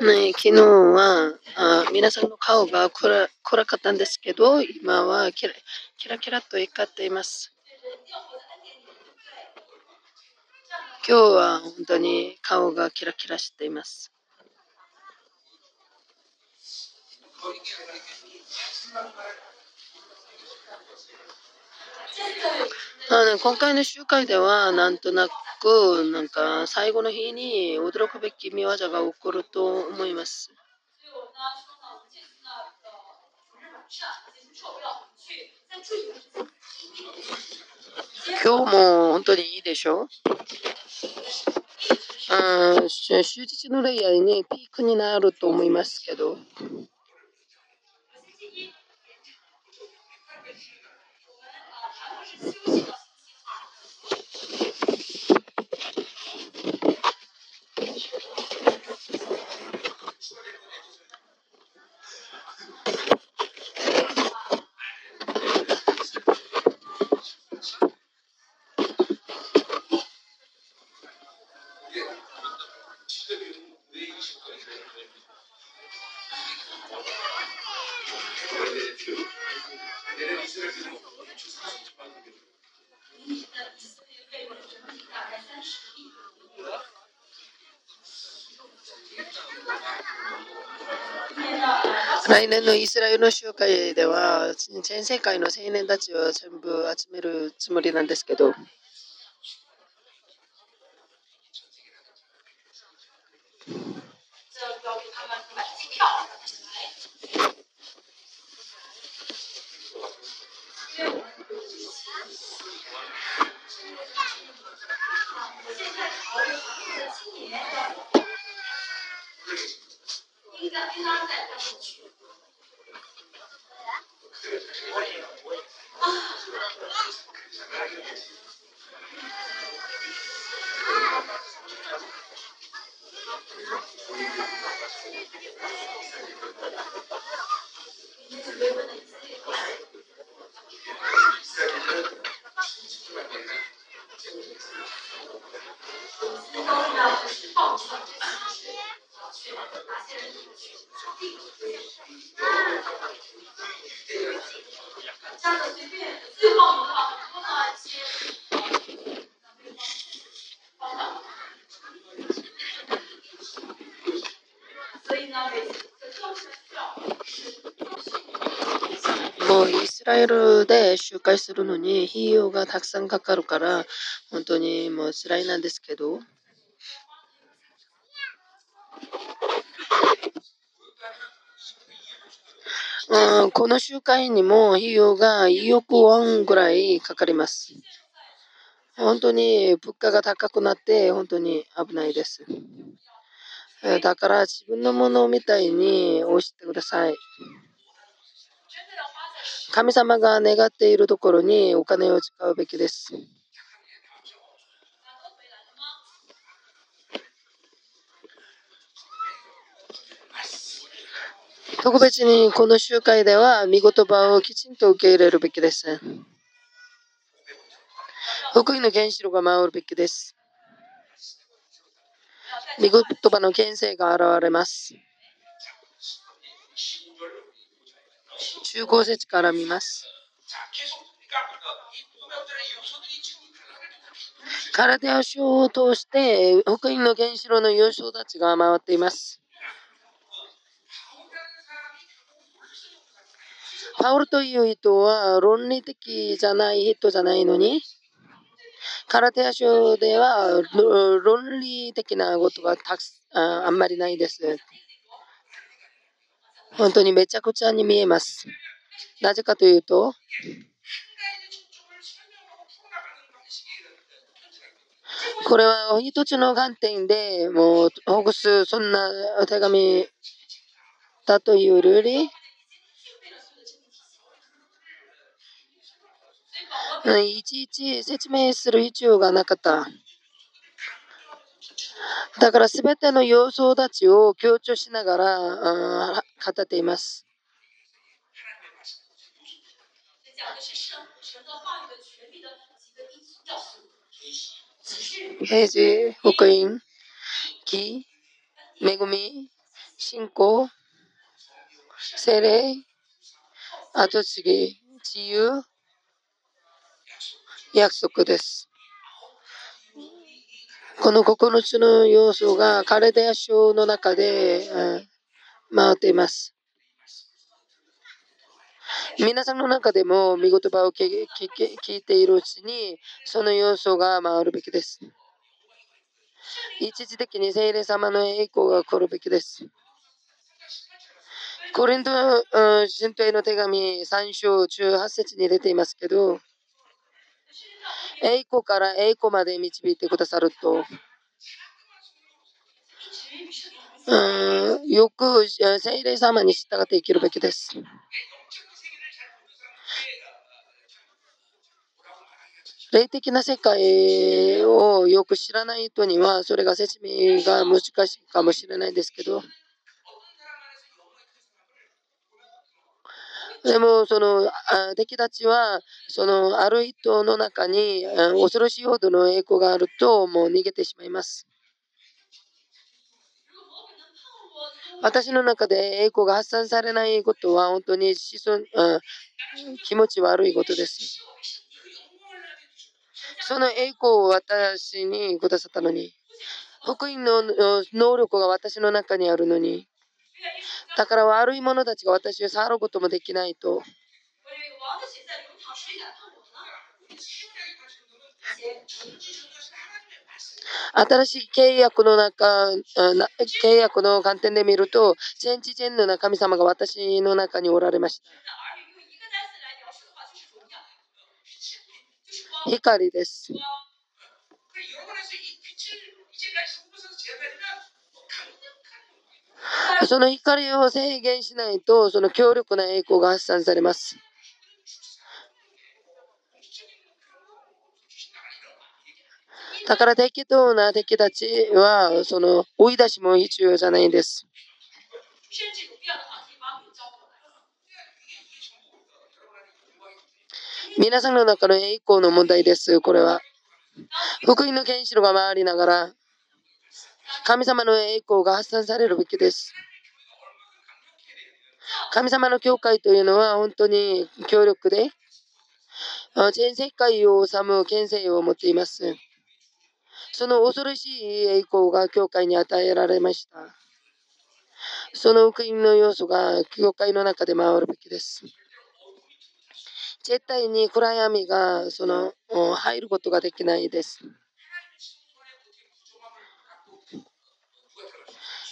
ね、昨日はあ皆さんの顔が暗暗かったんですけど、今はキラキラキラと光っています。今日は本当に顔がキラキラしています。あの今回の集会ではなんとなくなんか最後の日に驚くべき見業が起こると思います。今日も本当にいいでしょ？うあ終日のレイヤーにピークになると思いますけど。Susie. 来年のイスラエルの集会では、全世界の青年たちを全部集めるつもりなんですけど、もうイスラエルで集会するのに費用がたくさんかかるから本当にもう辛いなんですけどうん、この集会にも費用が2億ウォンぐらいかかります。本当に物価が高くなって本当に危ないです。だから自分のものみたいに押してください。神様が願っているところにお金を使うべきです。特別にこの集会では見言葉をきちんと受け入れるべきです。福音の原子炉が回るべきです。見言葉の権勢が現れます。中高節から見ます。体や書を通して福音の原子炉の要素たちが回っています。パウルという人は論理的じゃない人じゃないのに、カラテア書では論理的なことがたくああんまりないです。本当にめちゃくちゃに見えます。なぜかというと、これは一つの観点でもうほぐすそんな手紙だというより、いちいち説明する必要がなかった。だからすべての要素たちを強調しながら語っています。平時、福音、義、恵み、信仰、精霊、後継ぎ、自由、約束です。この9つの要素がカレデア書の中で、回っています。皆さんの中でも見言葉を聞いているうちにその要素が回るべきです。一時的に聖霊様の栄光が来るべきです。コリント神徒への手紙3章18節に出ていますけど、栄光から栄光まで導いてくださると、うん、よく聖霊様に従って生きるべきです。霊的な世界をよく知らない人にはそれが説明が難しいかもしれないですけどでもその敵たちはそのある人の中に恐ろしいほどの栄光があるともう逃げてしまいます。私の中で栄光が発散されないことは本当に子孫気持ち悪いことです。その栄光を私にくださったのに、福音の能力が私の中にあるのに、だから悪い者たちが私を触ることもできないと。新しい契約の中、契約の観点で見ると、全知全能な神様が私の中におられました。光です。その光を制限しないと、その強力な栄光が発散されます。だから適当な敵たちは、その追い出しも必要じゃないんです。皆さんの中の栄光の問題です、これは。福音の原子炉が回りながら、神様の栄光が発散されるべきです。神様の教会というのは本当に強力で、全世界を治む権勢を持っています。その恐ろしい栄光が教会に与えられました。その福音の要素が教会の中で回るべきです。絶対に暗闇がその入ることができないです。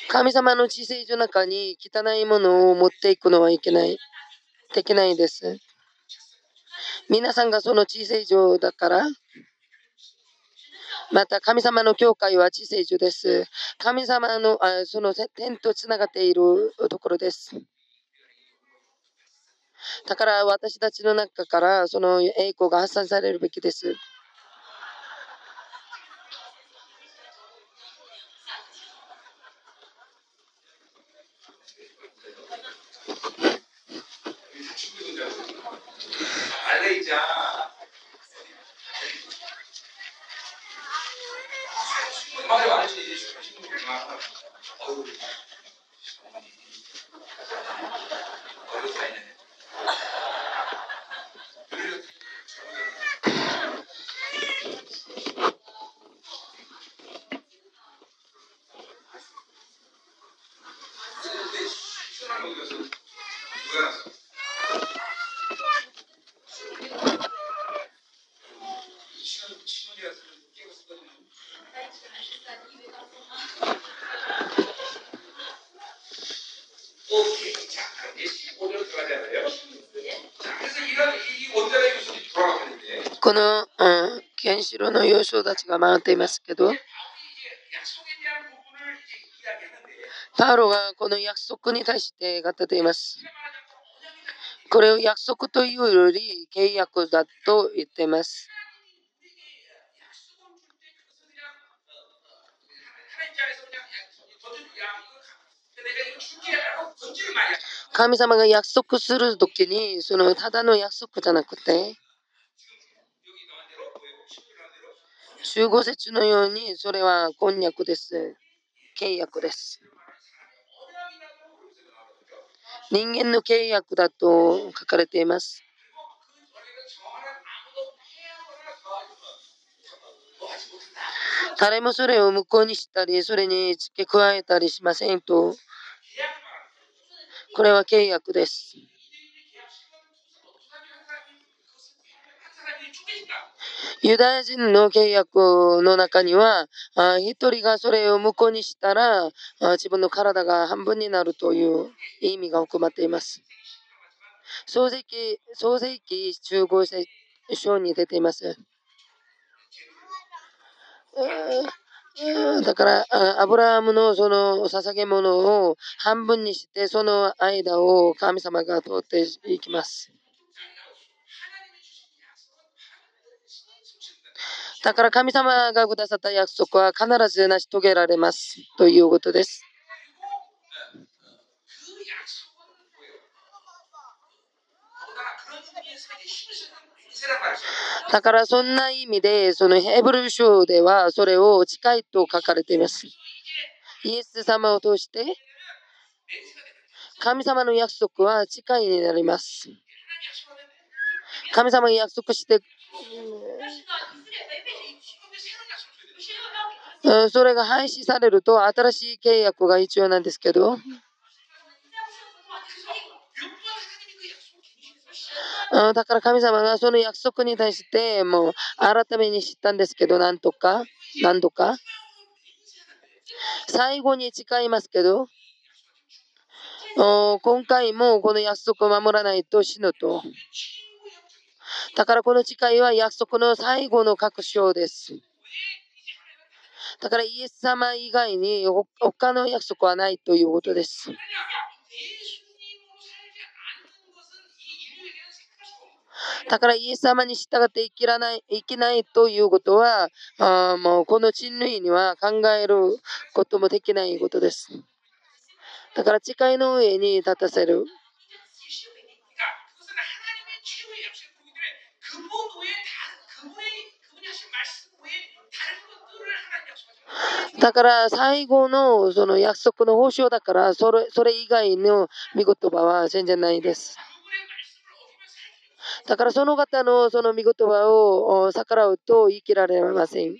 神様の知性の中に汚いものを持っていくのはいけない。できないです。皆さんがその知性上だから、また神様の教会は知性上です。神様のあその天とつながっているところです。だから私たちの中からその栄光が発散されるべきです。原子炉の要衝たちが回っていますけど、パウロがこの約束に対して語っています。これを約束というより契約だと言っています。神様が約束するときに、そのただの約束じゃなくて、集合説のように、それはこんにゃくです。契約です。人間の契約だと書かれています。誰もそれを無効にしたり、それに付け加えたりしませんと。これは契約です。ユダヤ人の契約の中には、一人がそれを無効にしたら、自分の体が半分になるという意味が含まれています。創世記、創世記中合書に出ています。だから、アブラハムのその捧げ物を半分にして、その間を神様が通っていきます。だから神様がくださった約束は必ず成し遂げられますということです。だからそんな意味で、そのヘブル書ではそれを近いと書かれています。イエス様を通して、神様の約束は近いになります。神様が約束して、それが廃止されると新しい契約が必要なんですけど、だから神様がその約束に対してもう改めに知ったんですけど、なんとか、何度か。最後に誓いますけど、今回もこの約束を守らないと死ぬと。だからこの誓いは約束の最後の確証です。だからイエス様以外に他の約束はないということです。だからイエス様に従って生きらない生きないということはあもうこの人類には考えることもできないことです。だから誓いの上に立たせる。だから最後のその約束の報酬だからそれそれ以外の見言葉は全然ないです。だからその方のその見言葉を逆らうと言い切られません。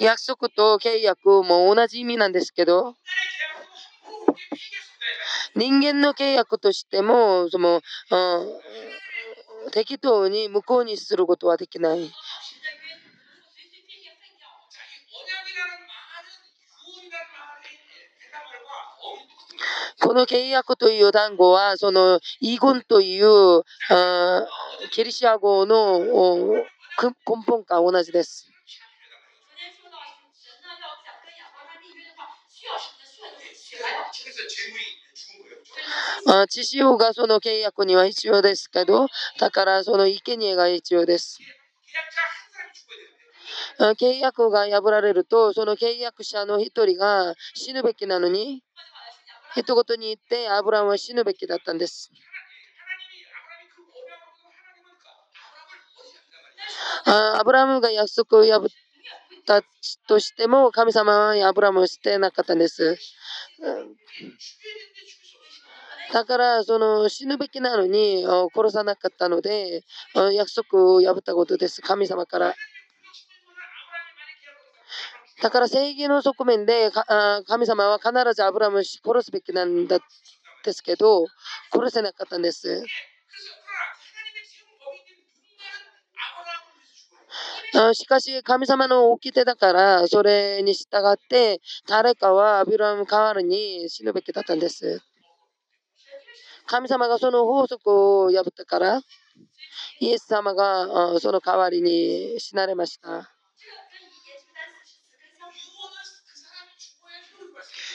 約束と契約も同じ意味なんですけど、人間の契約としても、その、適当に無効にすることはできない。この契約という単語は、その、遺言という、あケリシア語の根本が同じです。あ知識がその契約には必要ですけど、だからその生贄が必要です。契約が破られると、その契約者の一人が死ぬべきなのに、一言に言ってアブラムは死ぬべきだったんです。アブラムが約束を破ったとしても神様はアブラムを捨てなかったんです。だからその死ぬべきなのに殺さなかったので約束を破ったことです。神様から。だから正義の側面で神様は必ずアブラムを殺すべきなんだですけど殺せなかったんです。しかし神様の掟だからそれに従って誰かはアブラム代わりに死ぬべきだったんです。神様がその法則を破ったからイエス様がその代わりに死なれました。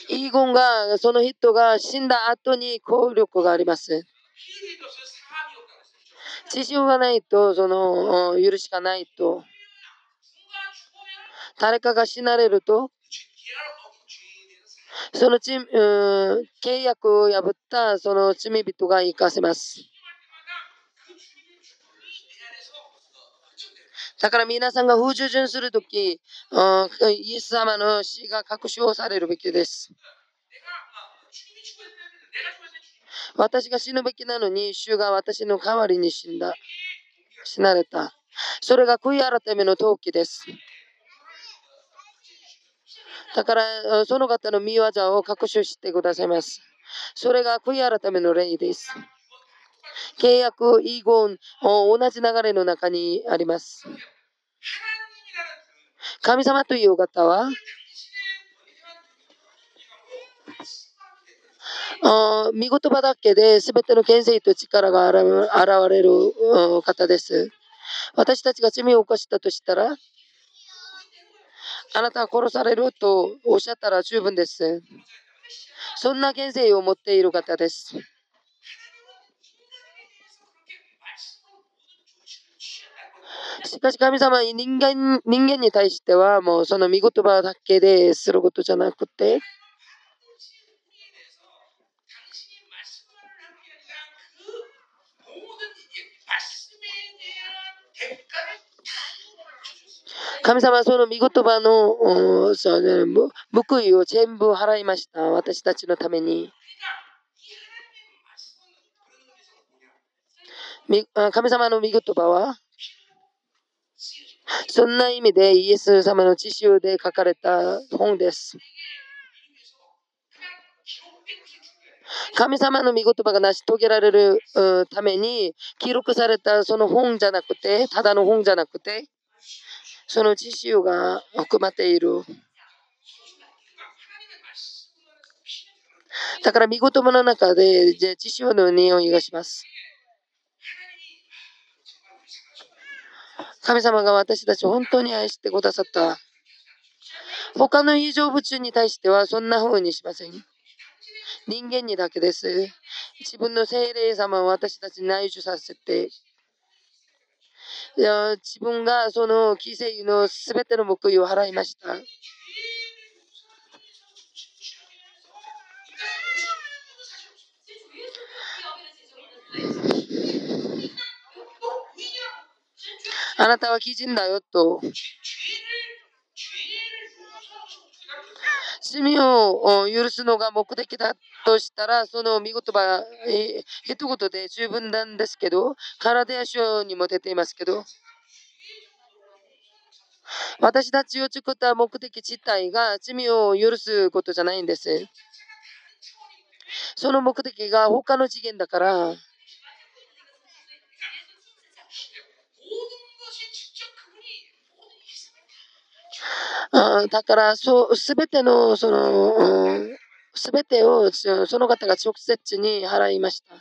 遺言が、その人が死んだ後に効力があります。知識がないと、その、許しがないと。誰かが死なれると、そのち、うん、契約を破ったその罪人が生かせます。だから皆さんが不従順するとき、イエス様の死が確証されるべきです。私が死ぬべきなのに、主が私の代わりに死んだ。死なれた。それが悔い改めの陶器です。だから、その方の見業を確証してくださいます。それが悔い改めの例です。契約、遺言、同じ流れの中にあります。神様という方は、見言葉だけで全ての権勢と力が現れる方です。私たちが罪を犯したとしたら、あなたは殺されるとおっしゃったら十分です。そんな現世を持っている方です。しかし神様に人間人間に対してはもうその見言葉だけですることじゃなくて神様はその見言葉のそう、ね、報いを全部払いました。私たちのために。神様の見言葉は？そんな意味でイエス様の知識で書かれた本です。神様の御言葉が成し遂げられるために記録されたその本じゃなくて、ただの本じゃなくて、その知識が含まっている。だから、見言葉の中で知識の匂いがします。神様が私たちを本当に愛してくださった。他の異常物に対してはそんな風にしません。人間にだけです。自分の精霊様を私たちに内受させて、自分がその犠牲のすべての報いを払いました。あなたは基人だよと。罪を許すのが目的だとしたら、その見言葉、え一言で十分なんですけど、体や書にも出ていますけど、私たちを作った目的自体が罪を許すことじゃないんです。その目的が他の次元だから、あだからそう、すべての、その、すべてをその方が直接に払いました。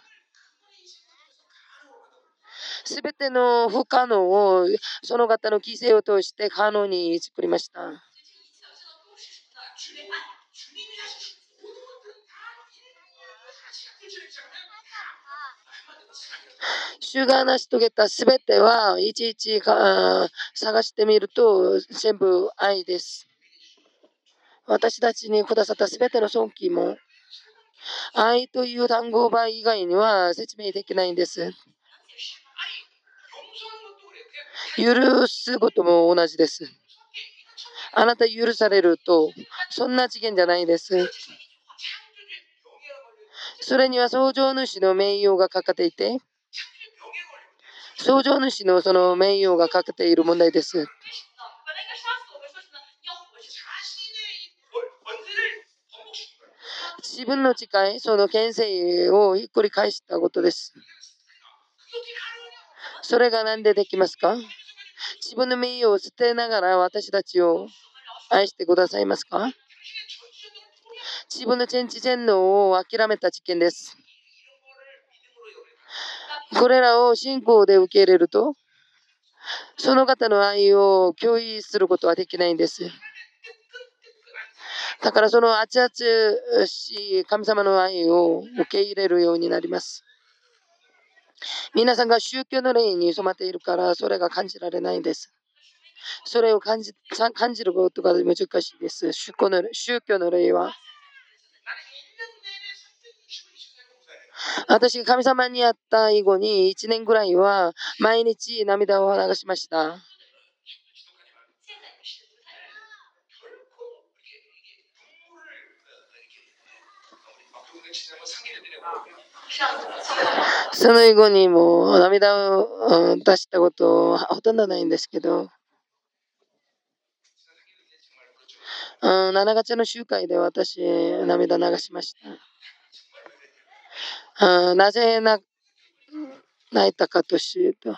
すべての不可能をその方の犠牲を通して可能に作りました。主が成し遂げたすべてはいちいち探してみると全部愛です。私たちにくださったすべての尊敬も愛という単語場以外には説明できないんです。許すことも同じです。あなた許されると、そんな次元じゃないです。それには創造主の名誉がかかっていて、創造主のその名誉がかけている問題です。自分の誓い、その権勢をひっくり返したことです。それが何でできますか？自分の名誉を捨てながら私たちを愛してくださいますか？自分の全知全能を諦めた事件です。これらを信仰で受け入れると、その方の愛を共有することはできないんです。だからその熱々し神様の愛を受け入れるようになります。皆さんが宗教の霊に染まっているからそれが感じられないんです。それを感じ感じることが難しいです。宗教の宗教の霊は。私が神様に会った以後に1年ぐらいは毎日涙を流しました。その以後にも涙を出したことはほとんどないんですけど、7月の集会で私、涙流しました。なぜな泣いたかというと、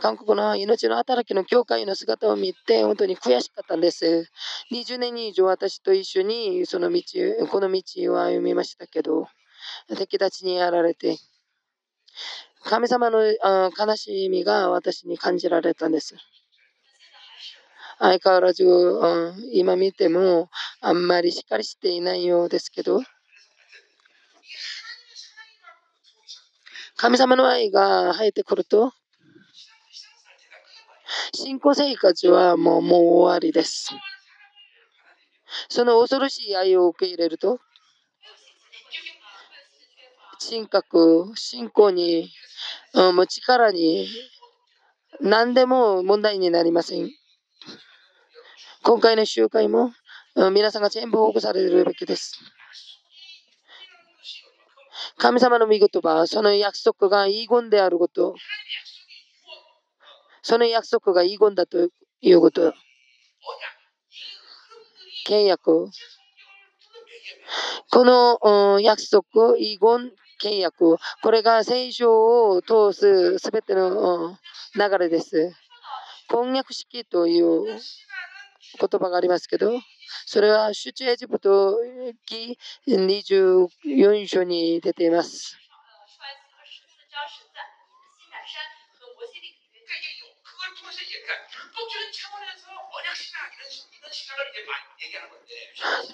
韓国の命の働きの教会の姿を見て、本当に悔しかったんです。20年以上私と一緒にその道、この道を歩みましたけど、敵たちにやられて、神様の悲しみが私に感じられたんです。相変わらず、今見てもあんまりしっかりしていないようですけど、神様の愛が入ってくると、信仰生活はもうもう終わりです。その恐ろしい愛を受け入れると、人格、信仰に、うん、力に何でも問題になりません。今回の集会も、うん、皆さんが全部保護されるべきです。神様の御言葉、その約束が遺言であること、その約束が遺言だということ、契約、この約束、遺言、契約、これが聖書を通すすべての流れです。婚約式という言葉がありますけど、それは出エジプト記24章に出ています。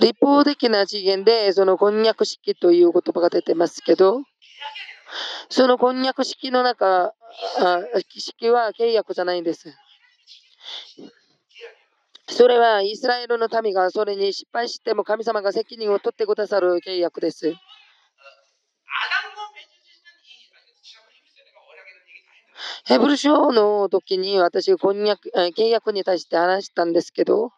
立法的な次元でその婚約式という言葉が出てますけど、その婚約式の中、式は契約じゃないんです。それはイスラエルの民がそれに失敗しても神様が責任を取ってくださる契約です。ヘブル書の時に私が婚約契約に対して話したんですけど、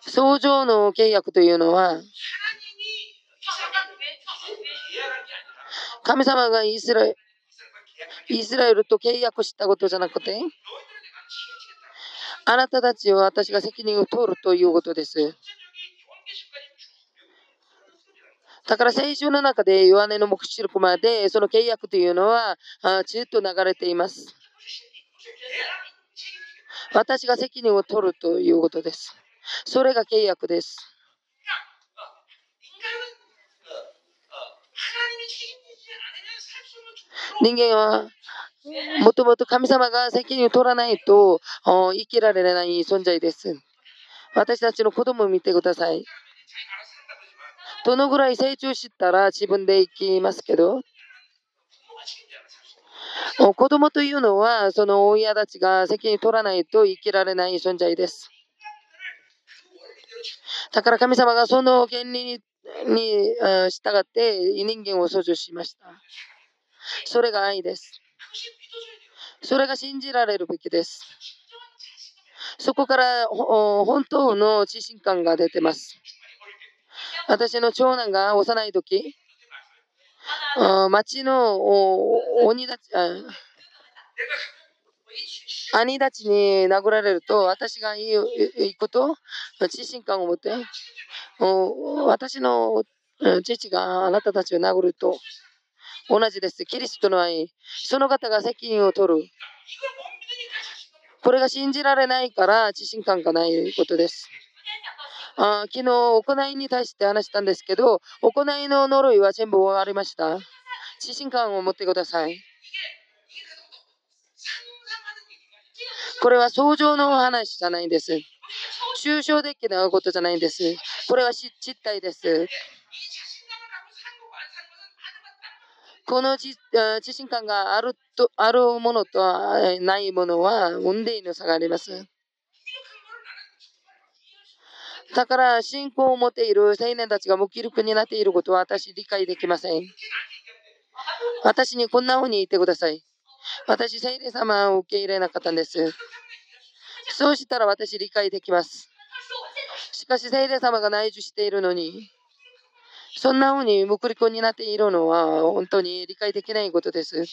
創造の契約というのは、神様がイスラエルイスラエルと契約したことじゃなくて、あなたたちは私が責任を取るということです。だから聖書の中で弱音の目視録までその契約というのはずっと流れています。私が責任を取るということです。それが契約です。人間はもともと神様が責任を取らないと生きられない存在です。私たちの子供を見てください。どのぐらい成長したら自分で生きますけど、子供というのはその親たちが責任を取らないと生きられない存在です。だから神様がその原理にに従って人間を創造しました。それが愛です。それが信じられるべきです。そこから本当の自信感が出てます。私の長男が幼い時、町の鬼たち、兄たちに殴られると、私が言うこと自信感を持って、私の父があなたたちを殴ると、同じです。キリストの愛。その方が責任を取る。これが信じられないから自信感がないことです。あ昨日、行いに対して話したんですけど、行いの呪いは全部終わりました。自信感を持ってください。これは相乗の話じゃないんです。抽象的なことじゃないんです。これは実態です。この自信感があるとあるものとないものは運命の差があります。だから信仰を持っている青年たちが無気力になっていることは私理解できません。私にこんな風に言ってください。私、聖霊様を受け入れなかったんです。そうしたら私理解できます。しかし、聖霊様が内住しているのに、そんな風に無力になっているのは本当に理解できないことです。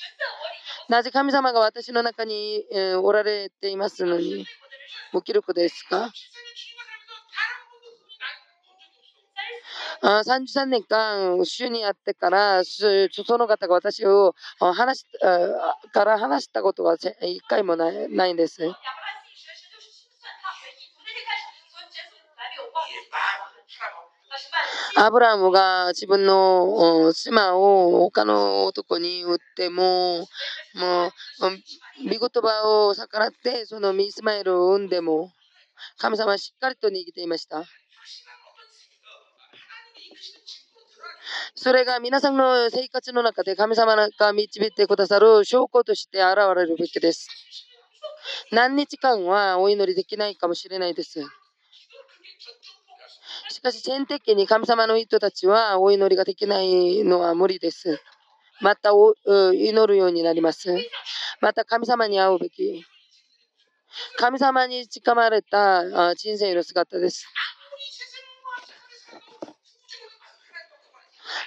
なぜ神様が私の中に、えおられていますのに、無気力ですか？33年間、主にあってから、その方が私を話しから話したことが一回もないないんです。アブラムが自分の妻を他の男に売っても、もう、見言葉を逆らって、そのミスマイルを産んでも、神様はしっかりと握っていました。それが皆さんの生活の中で神様が導いてくださる証拠として現れるべきです。何日間はお祈りできないかもしれないです。しかし、先的に神様の人たちはお祈りができないのは無理です。また祈るようになります。また神様に会うべき。神様に近まれた人生の姿です。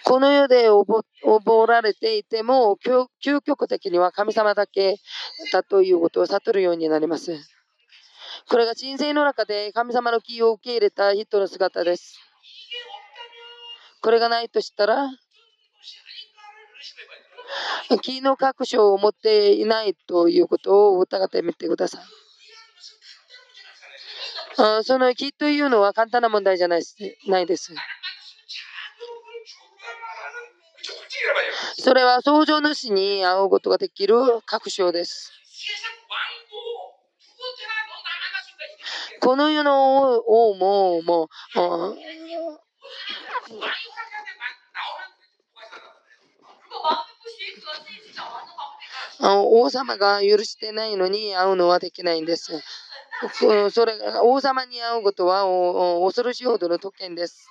この世で溺られていても、究極的には神様だけだということを悟るようになります。これが人生の中で神様の気を受け入れた人の姿です。これがないとしたら、気の確証を持っていないということを疑ってみてください。その気というのは簡単な問題じゃないです。それは創造主に会うことができる確証です。この世の王も、もう、王様が許してないのに会うのはできないんです。それ王様に会うことは恐ろしいほどの特権です。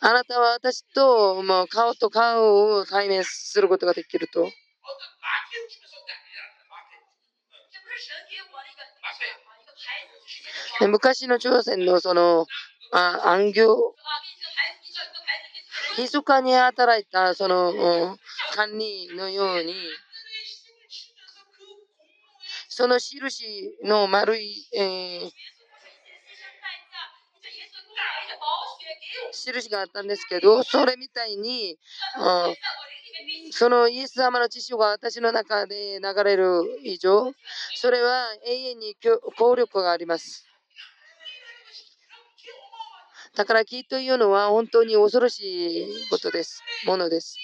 あなたは私ともう顔と顔を対面することができると。昔の朝鮮のそのあ暗行、密かに働いたその管理のように、その印の丸い、えー、印があったんですけど、それみたいに、うん、そのイエス様の知識が私の中で流れる以上、それは永遠に効力があります。だから木というのは本当に恐ろしいことです。ものです。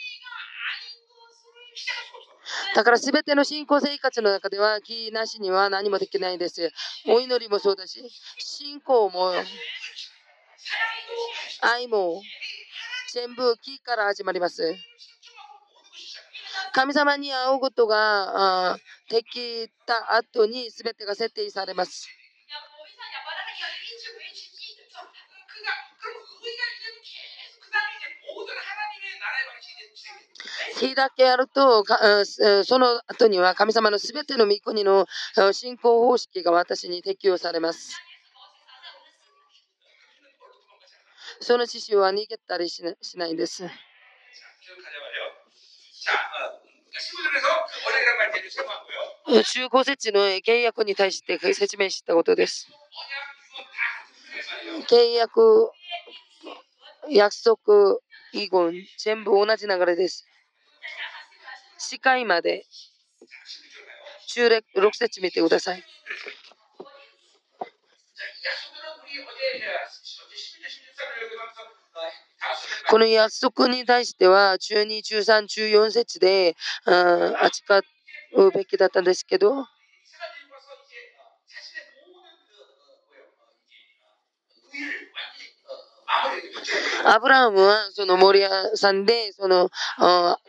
だから全ての信仰生活の中では木なしには何もできないです。お祈りもそうだし、信仰も愛も全部木から始まります。神様に会うことができた後に全てが設定されます。日だけやると、その後には神様のすべての御国の信仰方式が私に適用されます。その獅子は逃げたりしないんです。中古設置の契約に対して説明したことです。契約、約束、遺言、全部同じ流れです。視界まで、中6節見てください。この約束に対しては、12、13、14節で扱うべきだったんですけど、アブラハムはその森屋さんでその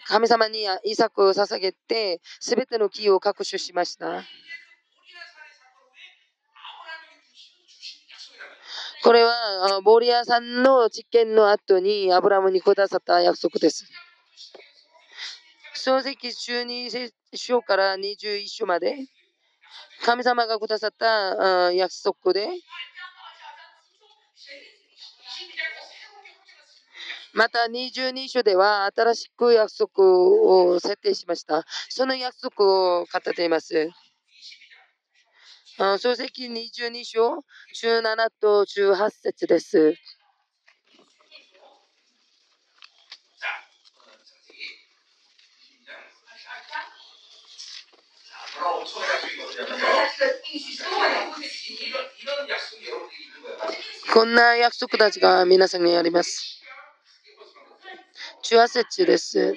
神様にイサクを捧げて全ての木を確守しました。これは、ボリアさんの実験の後にアブラムにくださった約束です。漱石12章から21章まで、神様がくださった約束で、また22章では新しく約束を設定しました。その約束を語っています。漱石22章17と18節です。こんな約束たちが皆さんにあります。18節です。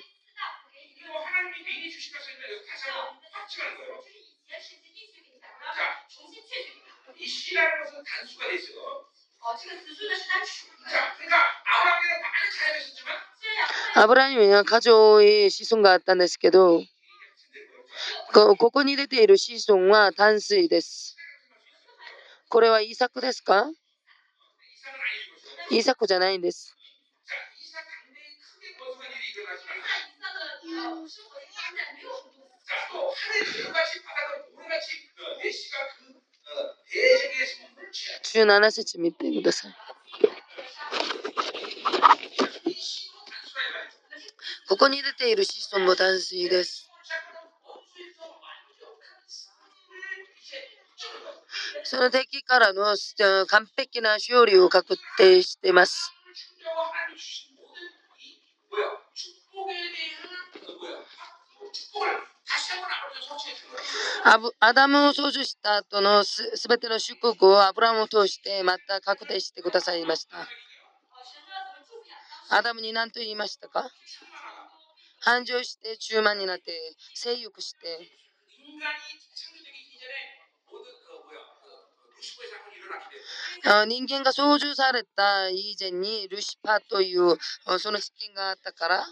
アブラハムは過剰に子孫があったんですけど、ここに出ている子孫は淡水です。これはイサクですか？イサクじゃないんです。17節見てください。ここに出ている子孫も淡水です。その敵からの完璧な勝利を確定しています。アダムを操縦した後のすべての祝福をアブラムを通してまた確定してくださいました。アダムに何と言いましたか？繁盛して中満になって性欲して人間が操縦された以前にルシパというその資金があったから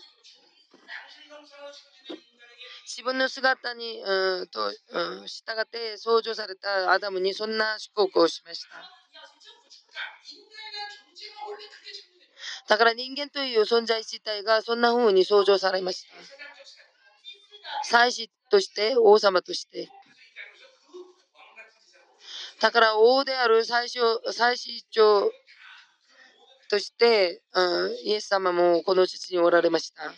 自分の姿に、うん、と、うん、従って創造されたアダムにそんな祝福をしました。だから人間という存在自体がそんな風に創造されました。祭司として、王様として。だから王である最初最司長として、うん、イエス様もこの地におられました。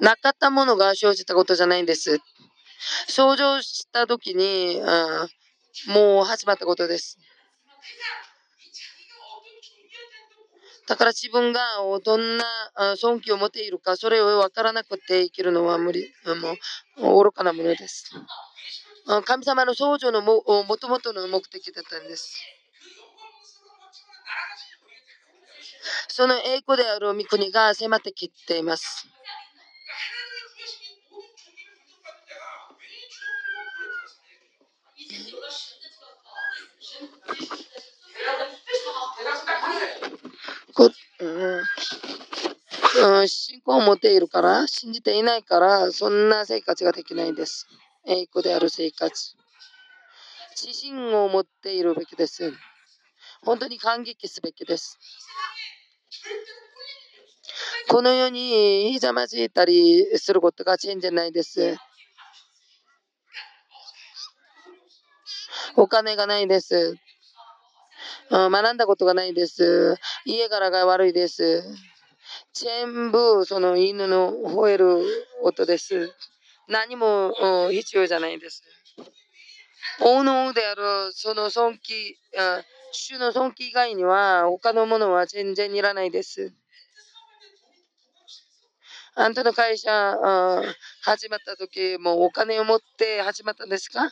なかったものが生じたことじゃないんです。想像した時に、うん、もう始まったことです。だから自分がどんな尊敬を持っているか、それを分からなくて生きるのは無理、もう愚かなものです。神様の創造のもともとの目的だったんです。その栄光である御国が迫ってきています。うん、信仰を持っているから、信じていないから、そんな生活ができないです。栄光である生活。自信を持っているべきです。本当に感激すべきです。このようにひざまじいたりすることがチェンジないです。お金がないです。学んだことがないです。家柄が悪いです。全部その犬の吠える音です。何も必要じゃないです。王のであるその尊敬、主の尊敬以外には他のものは全然いらないです。あんたの会社始まった時もお金を持って始まったんですか？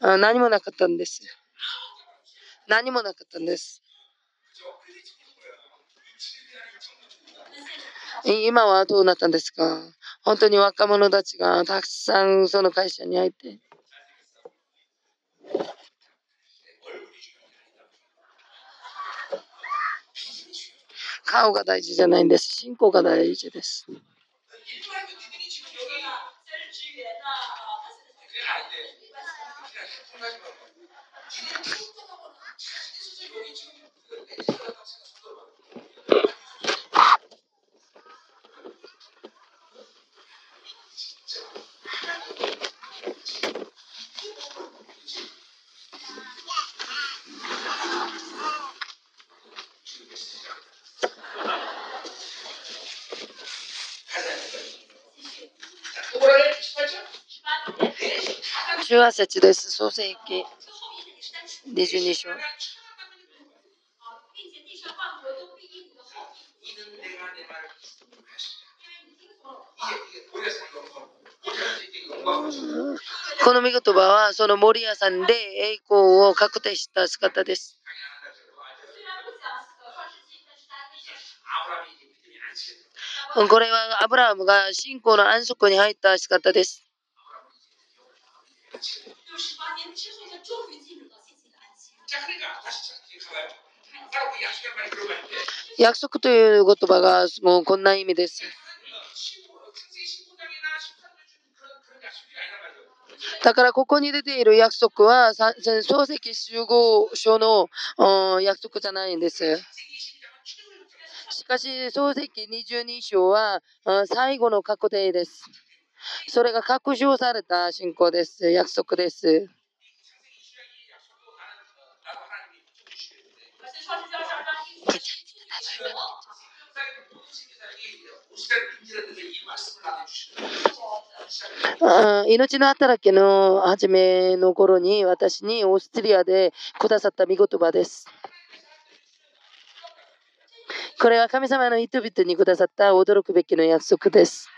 何もなかったんです。何もなかったんです。今はどうなったんですか？本当に若者たちがたくさんその会社に入って。顔が大事じゃないんです。信仰が大事です。18節です。創世記22章。この見言葉はその森屋さんで栄光を確定した姿です。これはアブラハムが信仰の安息に入った姿です。約束という言葉がもうこんな意味です。だからここに出ている約束は漱石集合書の約束じゃないんです。しかし漱石22章は最後の確定です。それが確証された信仰です。約束です。命の働きの初めの頃に私にオーストリアでくださった見言葉です。これは神様の人々にくださった驚くべきの約束です。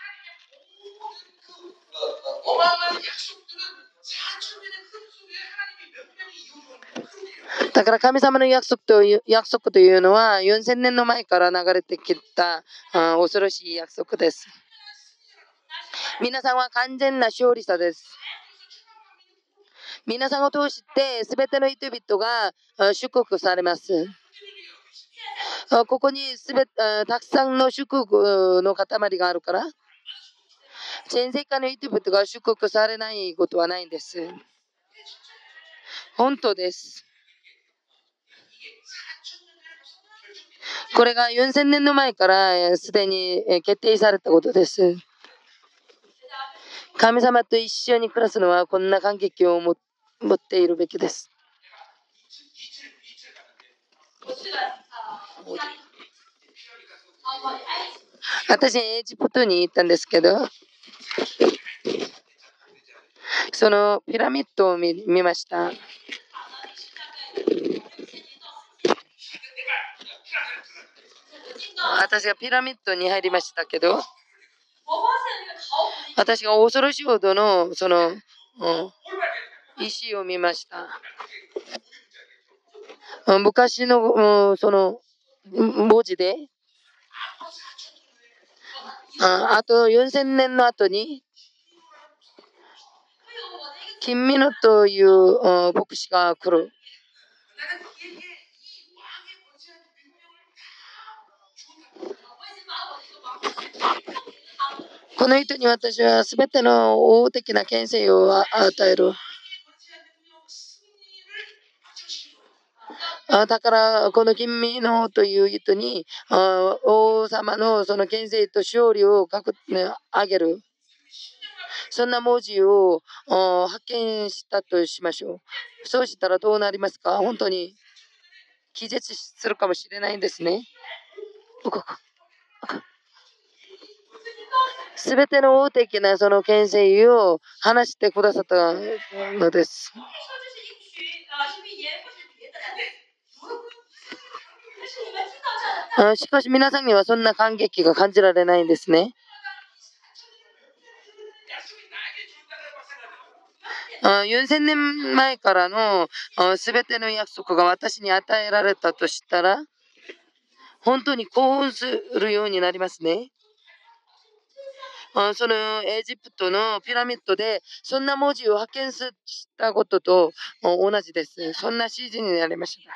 だから神様の約束という約束というのは4000年の前から流れてきた恐ろしい約束です。皆さんは完全な勝利者です。皆さんを通して全ての人々が祝福されます。ここにすべたくさんの祝福の塊があるから、全世界の人々が祝福されないことはないんです。本当です。これが4000年の前からすでに決定されたことです。神様と一緒に暮らすのはこんな感激を持っているべきです。私、エジプトに行ったんですけど、そのピラミッドを見見ました。私がピラミッドに入りましたけど、私が恐ろしいほどのその、うん、石を見ました。昔の、その文字で、ああと4000年の後に、金ミノという牧師が来る。この人に私は全ての大的な権勢を与える。だから、この金ミノという人に王様のその権勢と勝利をかく、ね、あげる。そんな文字を発見したとしましょう。そうしたらどうなりますか？本当に気絶するかもしれないんですね。すべての大的なその牽制を話してくださったのです。しかし皆さんにはそんな感激が感じられないんですね。4000年前からのすべての約束が私に与えられたとしたら、本当に興奮するようになりますね。そのエジプトのピラミッドでそんな文字を発見したことと同じです。そんな指示になりました。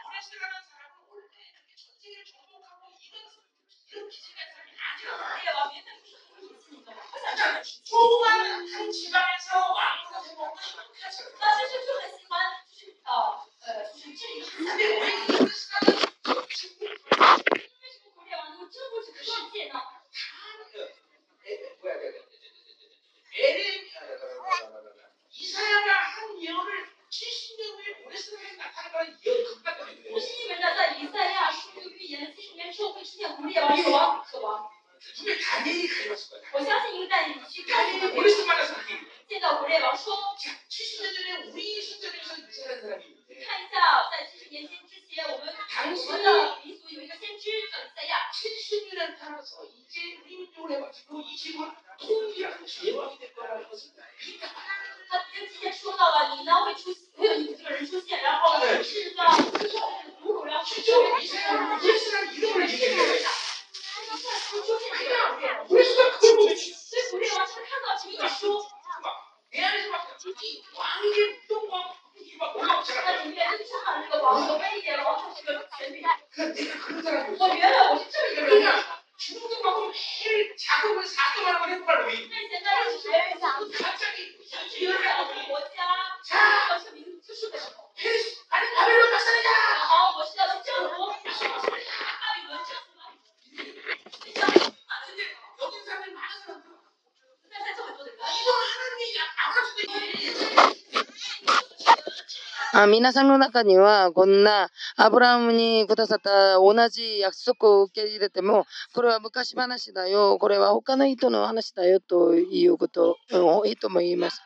皆さんの中には、こんなアブラムにくださった同じ約束を受け入れても、これは昔話だよ、これは他の人の話だよということをいいとも言います。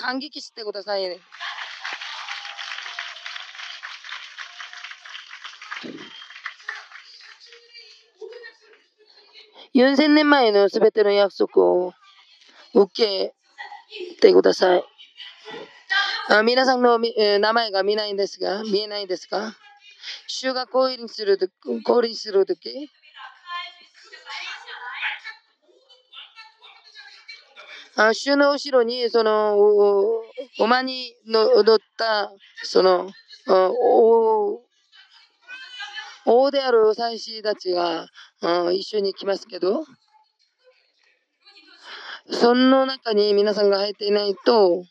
感激してくださいね。4000年前のすべての約束を受けてください。あ皆さんの、え名前が見ないんですが、見えないですか？主が降臨すると降臨するとき、あ主の後ろにその馬に乗ったその王王である祭司たちが一緒に来ますけどその中に皆さんが入っていないと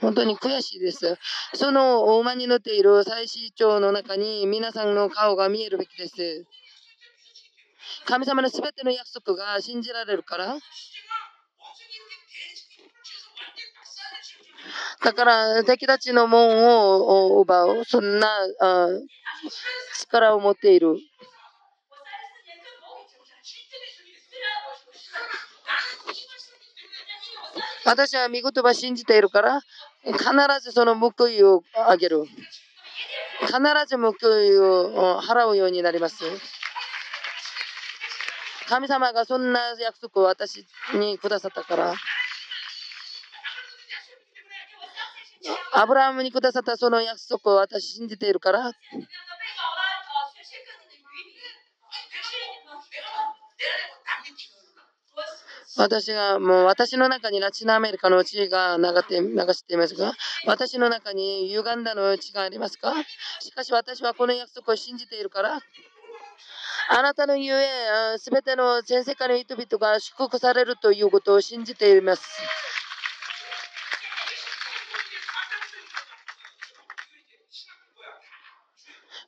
本当に悔しいです。その馬に乗っている最司長の中に皆さんの顔が見えるべきです。神様のすべての約束が信じられるから。だから敵たちの門を奪う、そんな力を持っている。私は見言葉信じているから、必ずその報いをあげる。必ず報いを払うようになります。神様がそんな約束を私にくださったから。アブラハムにくださったその約束を私信じているから。私が、もう私の中にラチンアメリカの血が流って流していますが、私の中にユガンダの血がありますか？しかし私はこの約束を信じているから、あなたのゆえ、すべての全世界の人々が祝福されるということを信じています。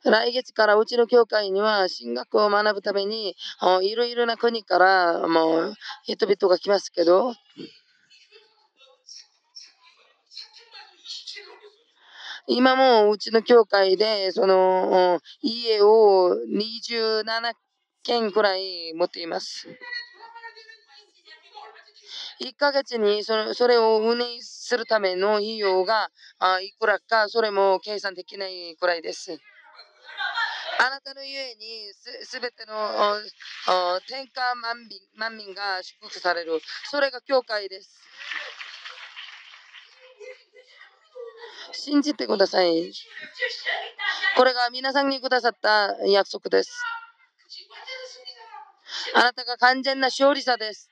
来月からうちの教会には進学を学ぶためにいろいろな国からもう人々が来ますけど今もうちの教会でその家を27軒くらい持っています。1ヶ月にそれそれを運営するための費用があいくらかそれも計算できないくらいです。あなたのゆえにすべての天下万民万民が祝福される。それが教会です。信じてください。これが皆さんにくださった約束です。あなたが完全な勝利者です。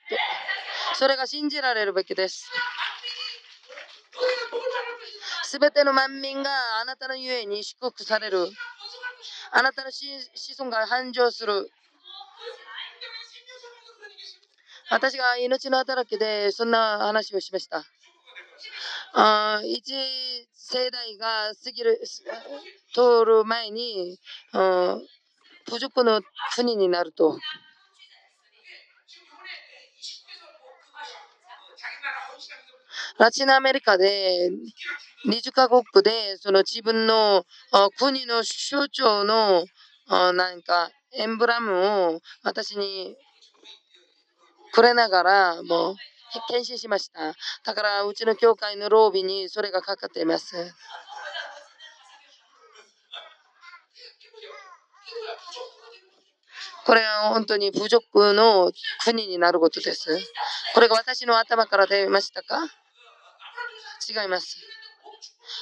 それが信じられるべきです。すべての万民があなたのゆえに祝福される。あなたの子孫が繁盛する。私が命の働きでそんな話をしました。あ一世代が過ぎる、通る前に、不熟の国になると。ラチンアメリカで20カ国でその自分の国の首長のなんかエンブラムを私にくれながら、もう、献身しました。だから、うちの教会のロービーにそれがかかっています。これは本当に侮辱の国になることです。これが私の頭から出ましたか？違います。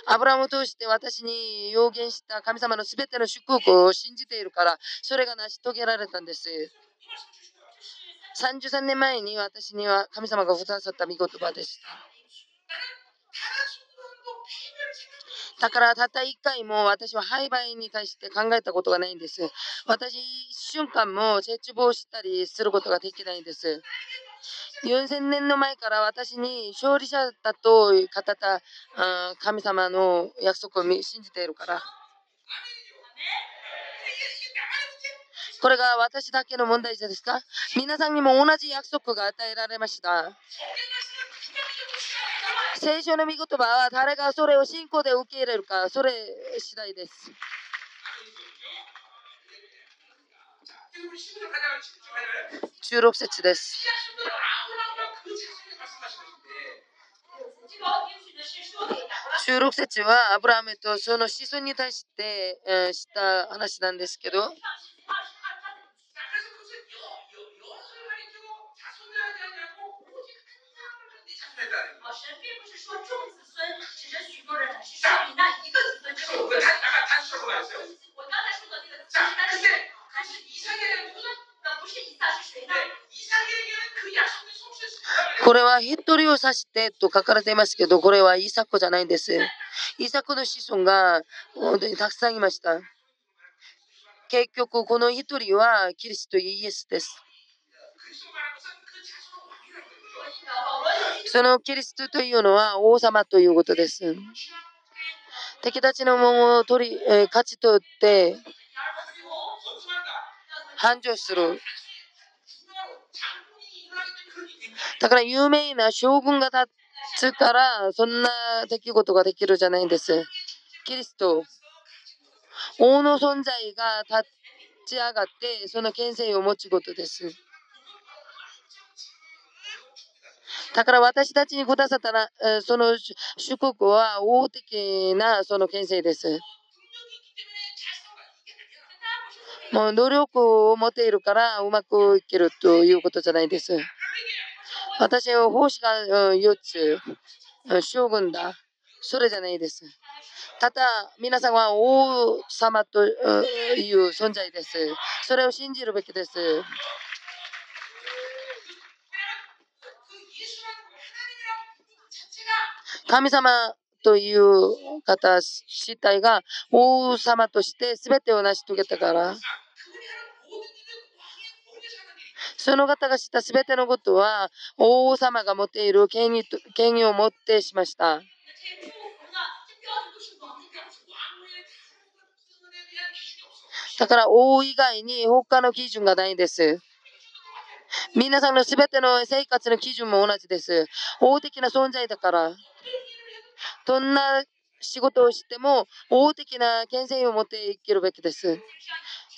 アブラムを通して私に予言した神様のすべての祝福を信じているから、それが成し遂げられたんです。33年前に私には神様がくださった御言葉でした。だからたった1回も私は廃売に対して考えたことがないんです。私、一瞬間も絶望したりすることができないんです。4000年の前から私に勝利者だと語った神様の約束を信じているから。これが私だけの問題ですか？皆さんにも同じ約束が与えられました。聖書の御言葉は誰がそれを信仰で受け入れるか、それ次第です。16節です。16節はアブラハムとその子孫に対して、え、した話なんですけど、これは一人を指してと書かれていますけど、これはイサコじゃないんです。イサコの子孫が本当にたくさんいました。結局、この一人はキリストイエスです。そのキリストというのは王様ということです。敵たちの門を取り、えー、勝ち取って繁盛する。だから有名な将軍が立つからそんな出来事ができるじゃないんです。キリスト。王の存在が立ち上がってその権勢を持つことです。だから私たちにくださったら、その祝福は大的なその権勢です。もう努力を持っているからうまくいけるということじゃないです。私は奉仕が4つ、将軍だ。それじゃないです。ただ、皆さんは王様という存在です。それを信じるべきです。神様という方自体が王様として全てを成し遂げたから、その方がした全てのことは王様が持っている権威権威を持ってしました。だから王以外に他の基準がないんです。皆さんの全ての生活の基準も同じです。法的な存在だから。どんな仕事をしても法的な権限を持っていけるべきです。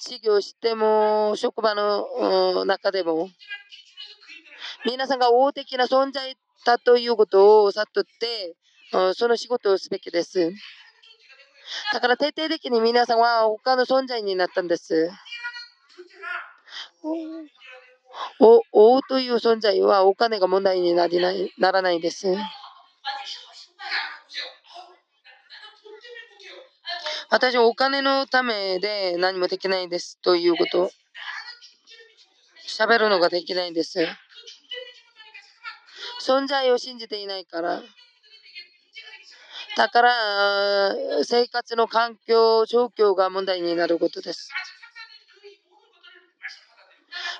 事業しても職場の中でも皆さんが大的な存在だということを悟ってその仕事をすべきです。だから徹底的に皆さんは他の存在になったんです。お王という存在はお金が問題になりないならないです。私はお金のためで何もできないんですということ。喋るのができないんです。存在を信じていないから。だから、生活の環境、状況が問題になることです。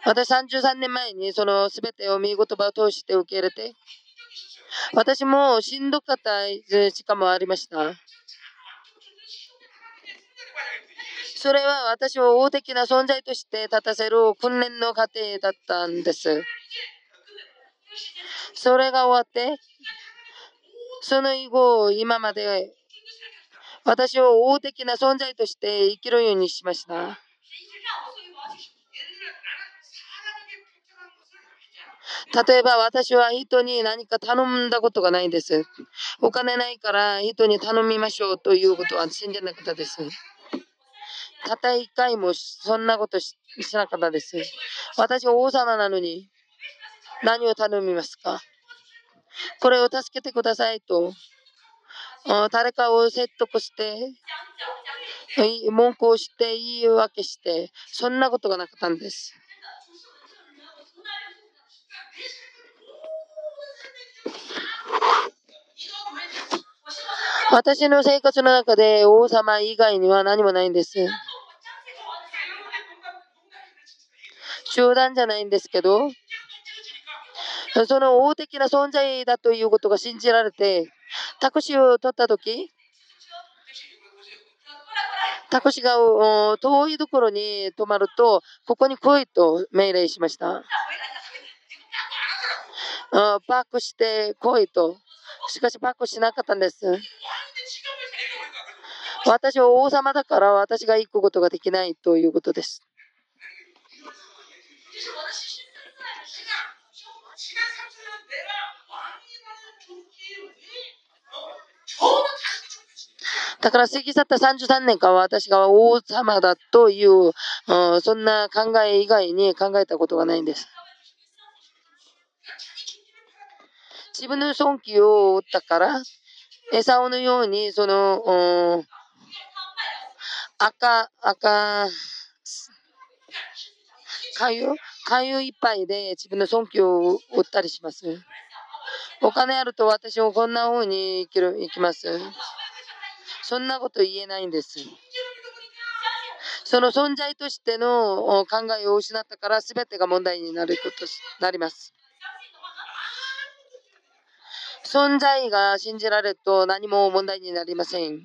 私33年前にその全てを見言葉を通して受け入れて、私もしんどかった時間もありました。それは私を大的な存在として立たせる訓練の過程だったんです。それが終わって、その以後、今まで私を大的な存在として生きるようにしました。例えば私は人に何か頼んだことがないです。お金ないから人に頼みましょうということは信じなかったです。たった一回もそんなことしなかったです。私は王様なのに何を頼みますか？これを助けてくださいと誰かを説得して文句をして言い訳してそんなことがなかったんです。私の生活の中で王様以外には何もないんです。集団じゃないんですけど、その大的な存在だということが信じられて、タクシーを取ったとき、タクシーが遠いところに止まると、ここに来いと命令しました。バックして来いと。しかしバックしなかったんです。私は王様だから私が行くことができないということです。だから過ぎ去った33年間は私が王様だという、うん、そんな考え以外に考えたことがないんです。自分の尊敬を打ったから、エサオのように、その、赤、赤、かゆ、かゆいっぱいで自分の尊敬を打ったりします。お金あると私もこんな風に生きる、生きます。そんなこと言えないんです。その存在としての考えを失ったから全てが問題になることなります。存在が信じられると何も問題になりません。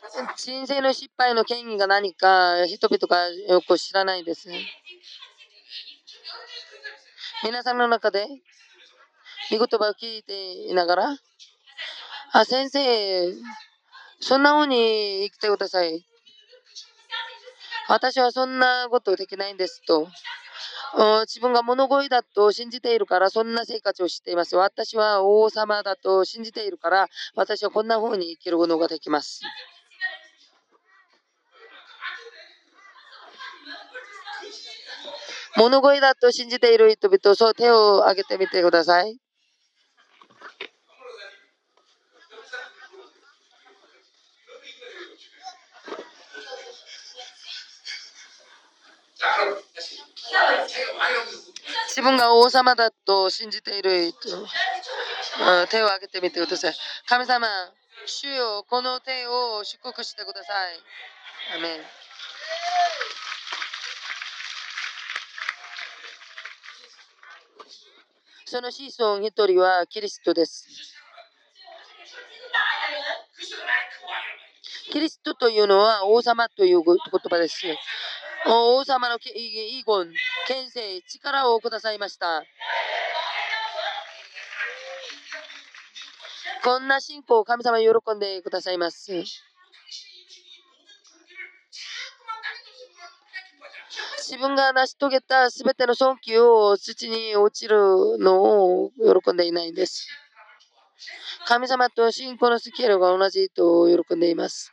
人生の失敗の権威が何か人々がよく知らないです。皆さんの中で見言葉を聞いていながら、あ、先生、そんな風に生きてください。私はそんなことできないんですと。自分が物乞いだと信じているからそんな生活をしています。私は王様だと信じているから私はこんな風に生きることができます。物乞いだと信じている人々、そう手を挙げてみてください。自分が王様だと信じている人、手を挙げてみてください。神様、主よ、この手を祝福してください。アメンその子孫一人はキリストです。キリストというのは王様という言葉です。王様の遺言、権勢、力をくださいました。こんな信仰を神様喜んでくださいます。自分が成し遂げたすべての尊敬を土に落ちるのを喜んでいないんです。神様と信仰のスケールが同じと喜んでいます。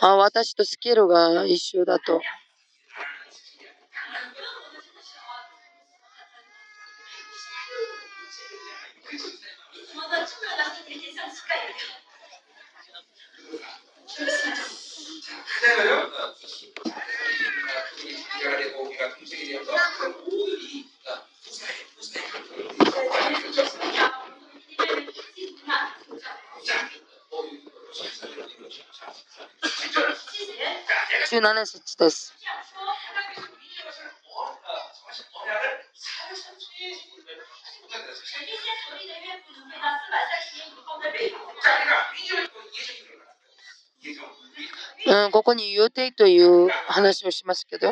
あ私とスケールが一緒だと。17節です。うん、ここに予定という話をしますけど、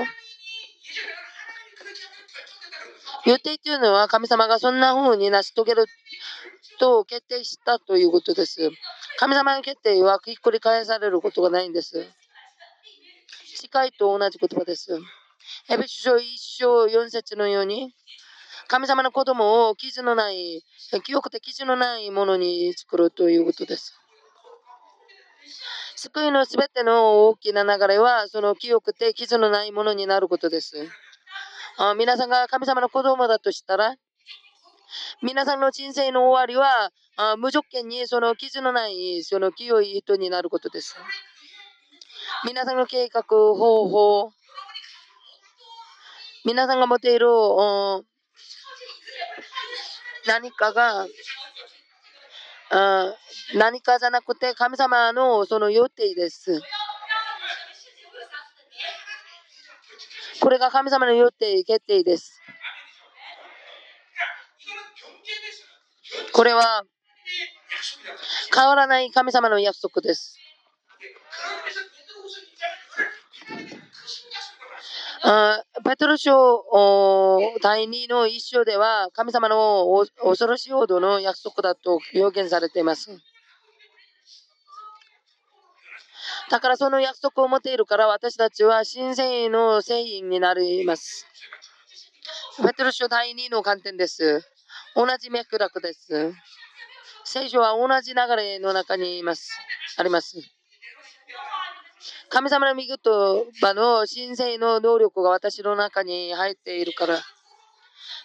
予定というのは神様がそんな風に成し遂げると決定したということです。神様の決定はひっくり返されることがないんです。誓いと同じ言葉です。エベシ書1章4節のように、神様の子供を傷のない、記憶で傷のないものに作るということです。救いのすべての大きな流れは、その清くて傷のないものになることです。あ皆さんが神様の子供だとしたら、皆さんの人生の終わりは、あ無条件にその傷のないその清い人になることです。皆さんの計画、方法、皆さんが持っている何かがあ何かじゃなくて神様のその予定です。これが神様の予定決定です。これは変わらない神様の約束です。ペトロ書第2の一章では神様の恐ろしいほどの約束だと表現されています。だからその約束を持っているから私たちは神聖の聖員になります。ペトロ書第2の観点です。同じ脈絡です。聖書は同じ流れの中にいます。あります。神様の御言葉の神聖の能力が私の中に入っているから。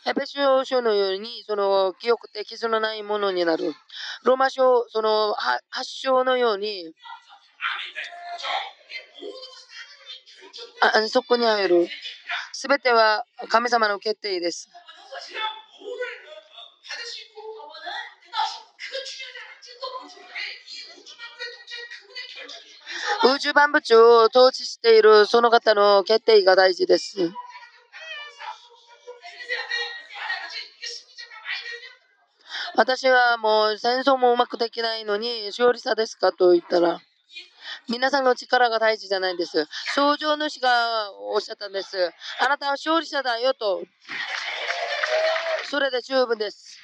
エペソ書のように、その記憶的傷のないものになる。ローマ書、その発祥のように、あそこに入る。すべては神様の決定です。宇宙万物を統治しているその方の決定が大事です。私はもう戦争もうまくできないのに勝利者ですかと言ったら皆さんの力が大事じゃないんです。症状主がおっしゃったんです。あなたは勝利者だよと。それで十分です。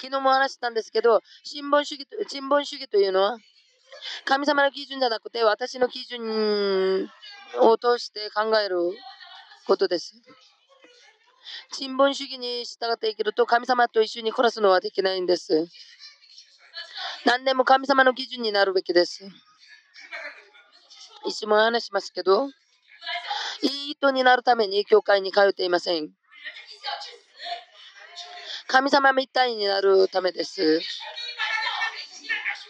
昨日も話したんですけど、新聞主義と新聞主義というのは、神様の基準じゃなくて、私の基準を通して考えることです。新聞主義に従って生きると、神様と一緒に暮らすのはできないんです。何でも神様の基準になるべきです。いつも話しますけど、いい人になるために教会に通っていません。神様みたいになるためです。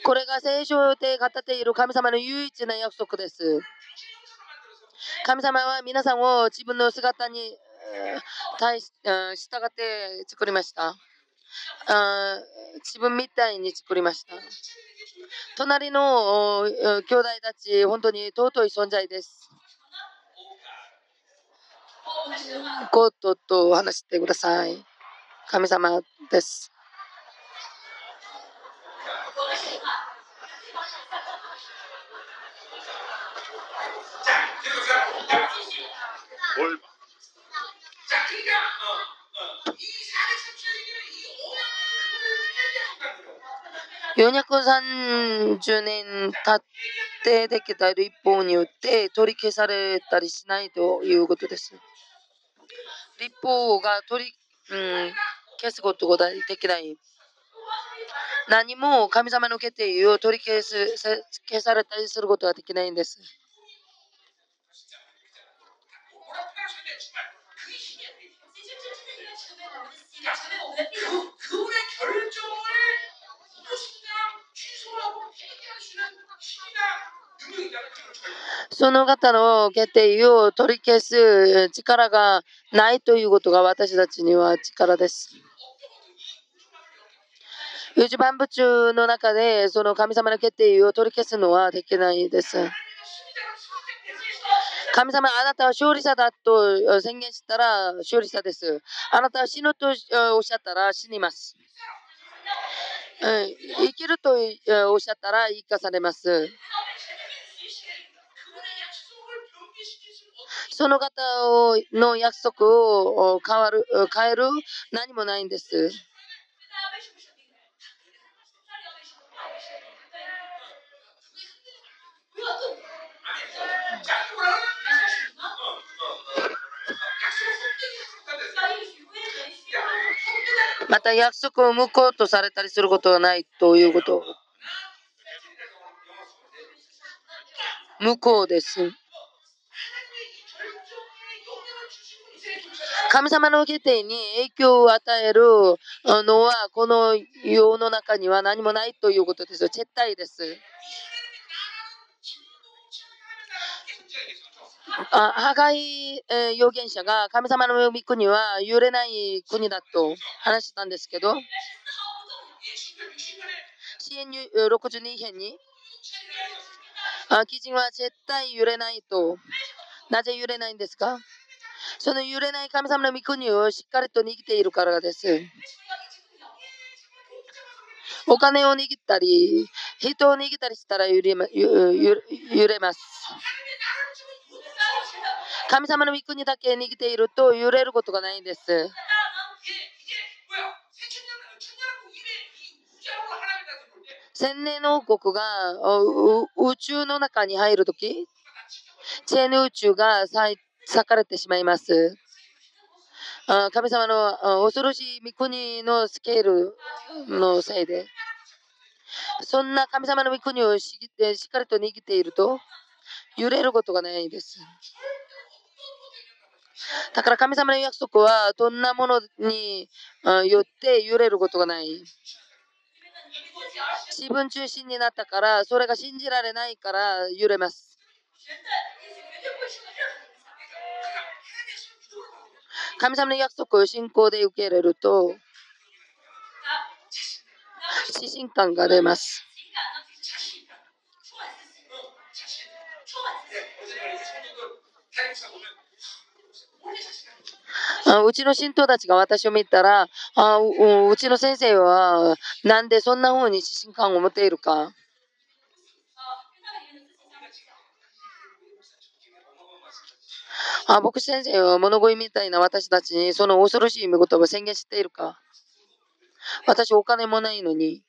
これが聖書で語っている神様の唯一な約束です。神様は皆さんを自分の姿に対し従って作りました。自分みたいに作りました。隣の兄弟たち、本当に尊い存在です。ゴッドと話してください。神様です。430年経ってできた立法によって取り消されたりしないということです。立法が取り、うん消すことができない。何も神様の決定を取り消す消されたりすることはできないんです。その方の決定を取り消す力がないということが私たちには力です。宇宙万物の中でその神様の決定を取り消すのはできないです。神様、あなたは勝利者だと宣言したら勝利者です。あなたは死ぬとおっしゃったら死にます。生きるとおっしゃったら生かされます。その方の約束を変わる変える何もないんです。また約束を無効とされたりすることはないということ無効です。神様の決定に影響を与えるのはこの世の中には何もないということです。絶対です。あハガイ、え、預言者が神様の御国は揺れない国だと話したんですけど、支援62編に、あ基準は絶対揺れないと。なぜ揺れないんですかその揺れない神様の御国をしっかりと握っているからです。お金を握ったり、人を握ったりしたら揺れ揺れます。神様の御国だけ握っていると揺れることがないんです。千年王国が宇宙の中に入るとき、千年宇宙が裂かれてしまいます。神様の恐ろしい御国のスケールのせいで、そんな神様の御国をしっかりと握っていると、揺れることがないです。だから神様の約束はどんなものによって揺れることがない。自分中心になったから、それが信じられないから揺れます。神様の約束を信仰で受け入れると、自信感が出ます。あうちの信徒たちが私を見たらあう、うちの先生はなんでそんな風に自信感を持っているか？あ牧師先生は物乞いみたいな私たちにその恐ろしい見事を宣言しているか？私お金もないのに。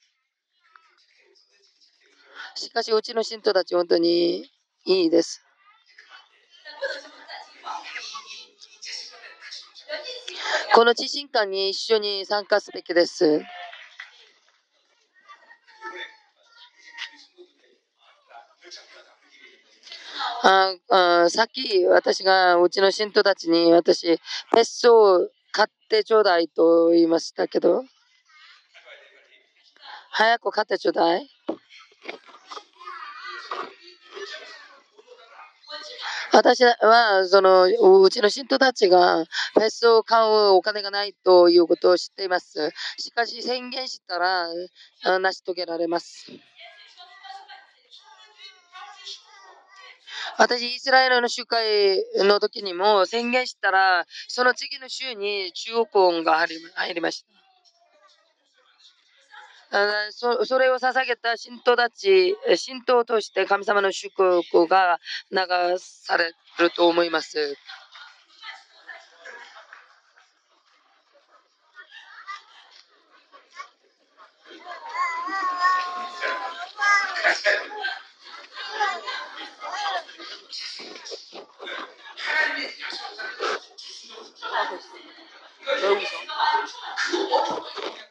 しかしうちの信徒たち本当にいいです。この自信感に一緒に参加すべきです。ああさっき私がうちの信徒たちに私、別荘を買ってちょうだいと言いましたけど、早く買ってちょうだい。私は、その、うちの信徒たちが、フェスを買うお金がないということを知っています。しかし、宣言したら、成し遂げられます。私、イスラエルの集会の時にも宣言したら、その次の週に中億音が入りました。そそれを捧げた信徒たち、信徒を通して神様の祝福が流されると思います。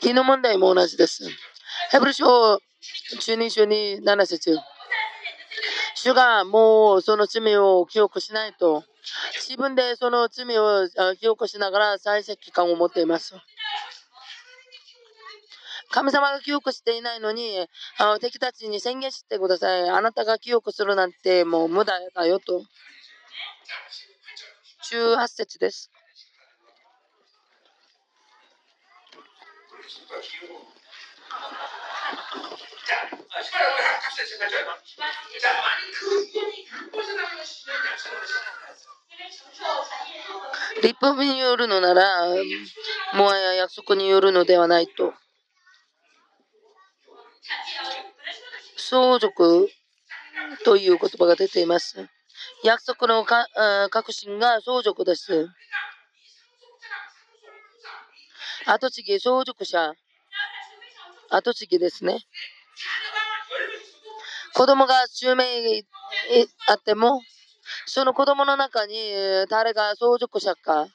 気の問題も同じです。ヘブル書12章に7節主がもうその罪を記憶しないと、自分でその罪を記憶しながら再生期間を持っています。神様が記憶していないのに、あの敵たちに宣言してください。あなたが記憶するなんてもう無駄だよと。18節です。立法によるのなら、もはや約束によるのではないと。相続という言葉が出ています。約束の確信が相続です。後継ぎ、相続者。後継ぎですね。子供が襲名あっても、その子供の中に誰が相続者か。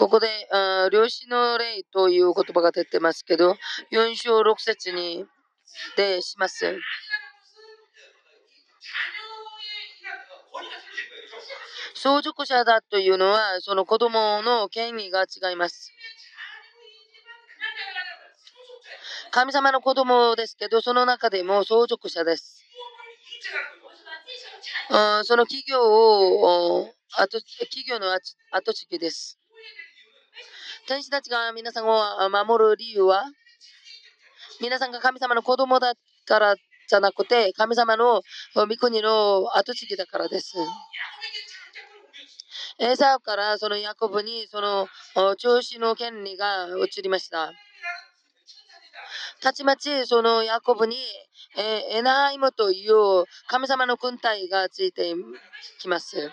ここで、量子の霊という言葉が出てますけど、4章6節にでします。相続者だというのは、その子供の権利が違います。神様の子供ですけど、その中でも相続者です。その企業を、企業の後継ぎです。天使たちが皆さんを守る理由は、皆さんが神様の子供だからじゃなくて、神様の御国の後継ぎだからです。エサウからそのヤコブにその調子の権利が移りました。たちまちそのヤコブにエナハイムという神様の軍隊がついてきます。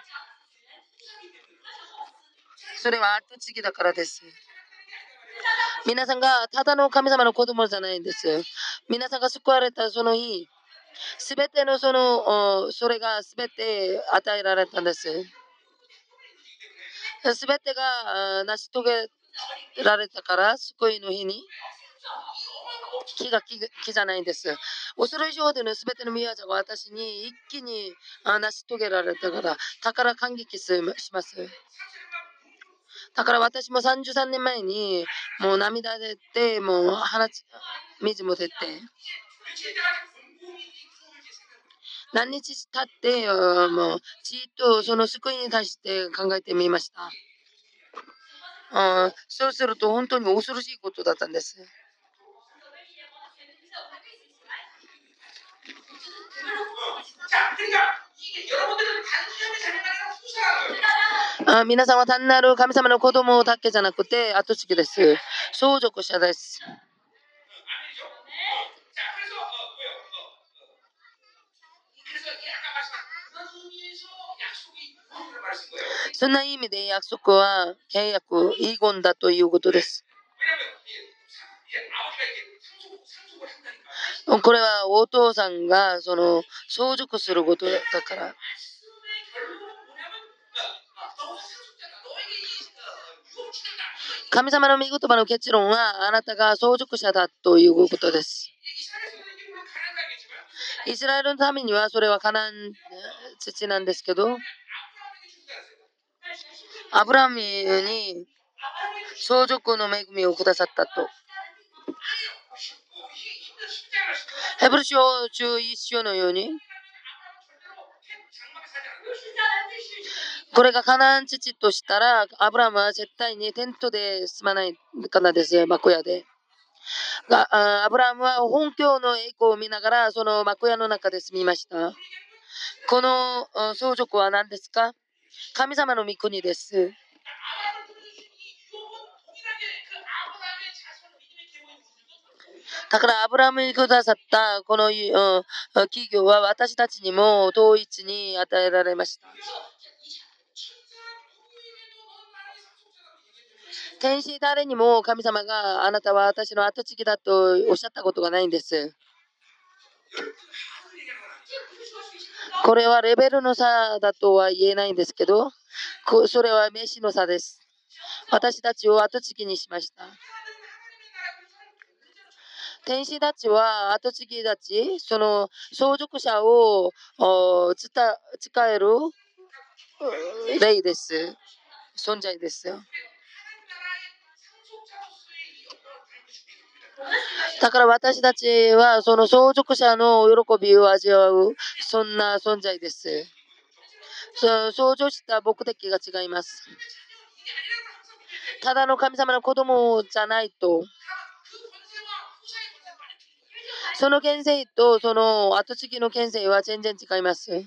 それは後継ぎだからです。皆さんがただの神様の子供じゃないんです。皆さんが救われたその日、すべてのその、それがすべて与えられたんです。すべてが成し遂げられたから、救いの日に。木が木木じゃないんです。恐れ以上でのすべての宮者が私に一気に成し遂げられたから、宝感激します。だから私も33年前にもう涙出て、もう鼻水も出て、何日経って、もうじっとその救いに対して考えてみました。あそうすると本当に恐ろしいことだったんです。あ皆さんは単なる神様の子供だけじゃなくて後継ぎです。相続者です。そんな意味で約束は契約、遺言だということです。これはお父さんがその相続することだから。神様の御言葉の結論はあなたが相続者だということです。イスラエルのためにはそれはカナン土なんですけど、アブラミに相続の恵みをくださったと。ヘブル書11章のように、これがカナン父としたら、アブラムは絶対にテントで住まないからです、幕屋で。がアブラムは本教の栄光を見ながら、その幕屋の中で住みました。この相続は何ですか？神様の御国です。だからアブラムにくださったこの企業は私たちにも統一に与えられました。天使誰にも神様があなたは私の後継ぎだとおっしゃったことがないんです。これはレベルの差だとは言えないんですけど、それは名詞の差です。私たちを後継ぎにしました。天使たちは後継ぎたち、その相続者を使える例です。存在ですよ。だから私たちはその相続者の喜びを味わう、そんな存在です。想像した目的が違います。ただの神様の子供じゃないと、その牽制とその後継ぎの牽制は全然違います。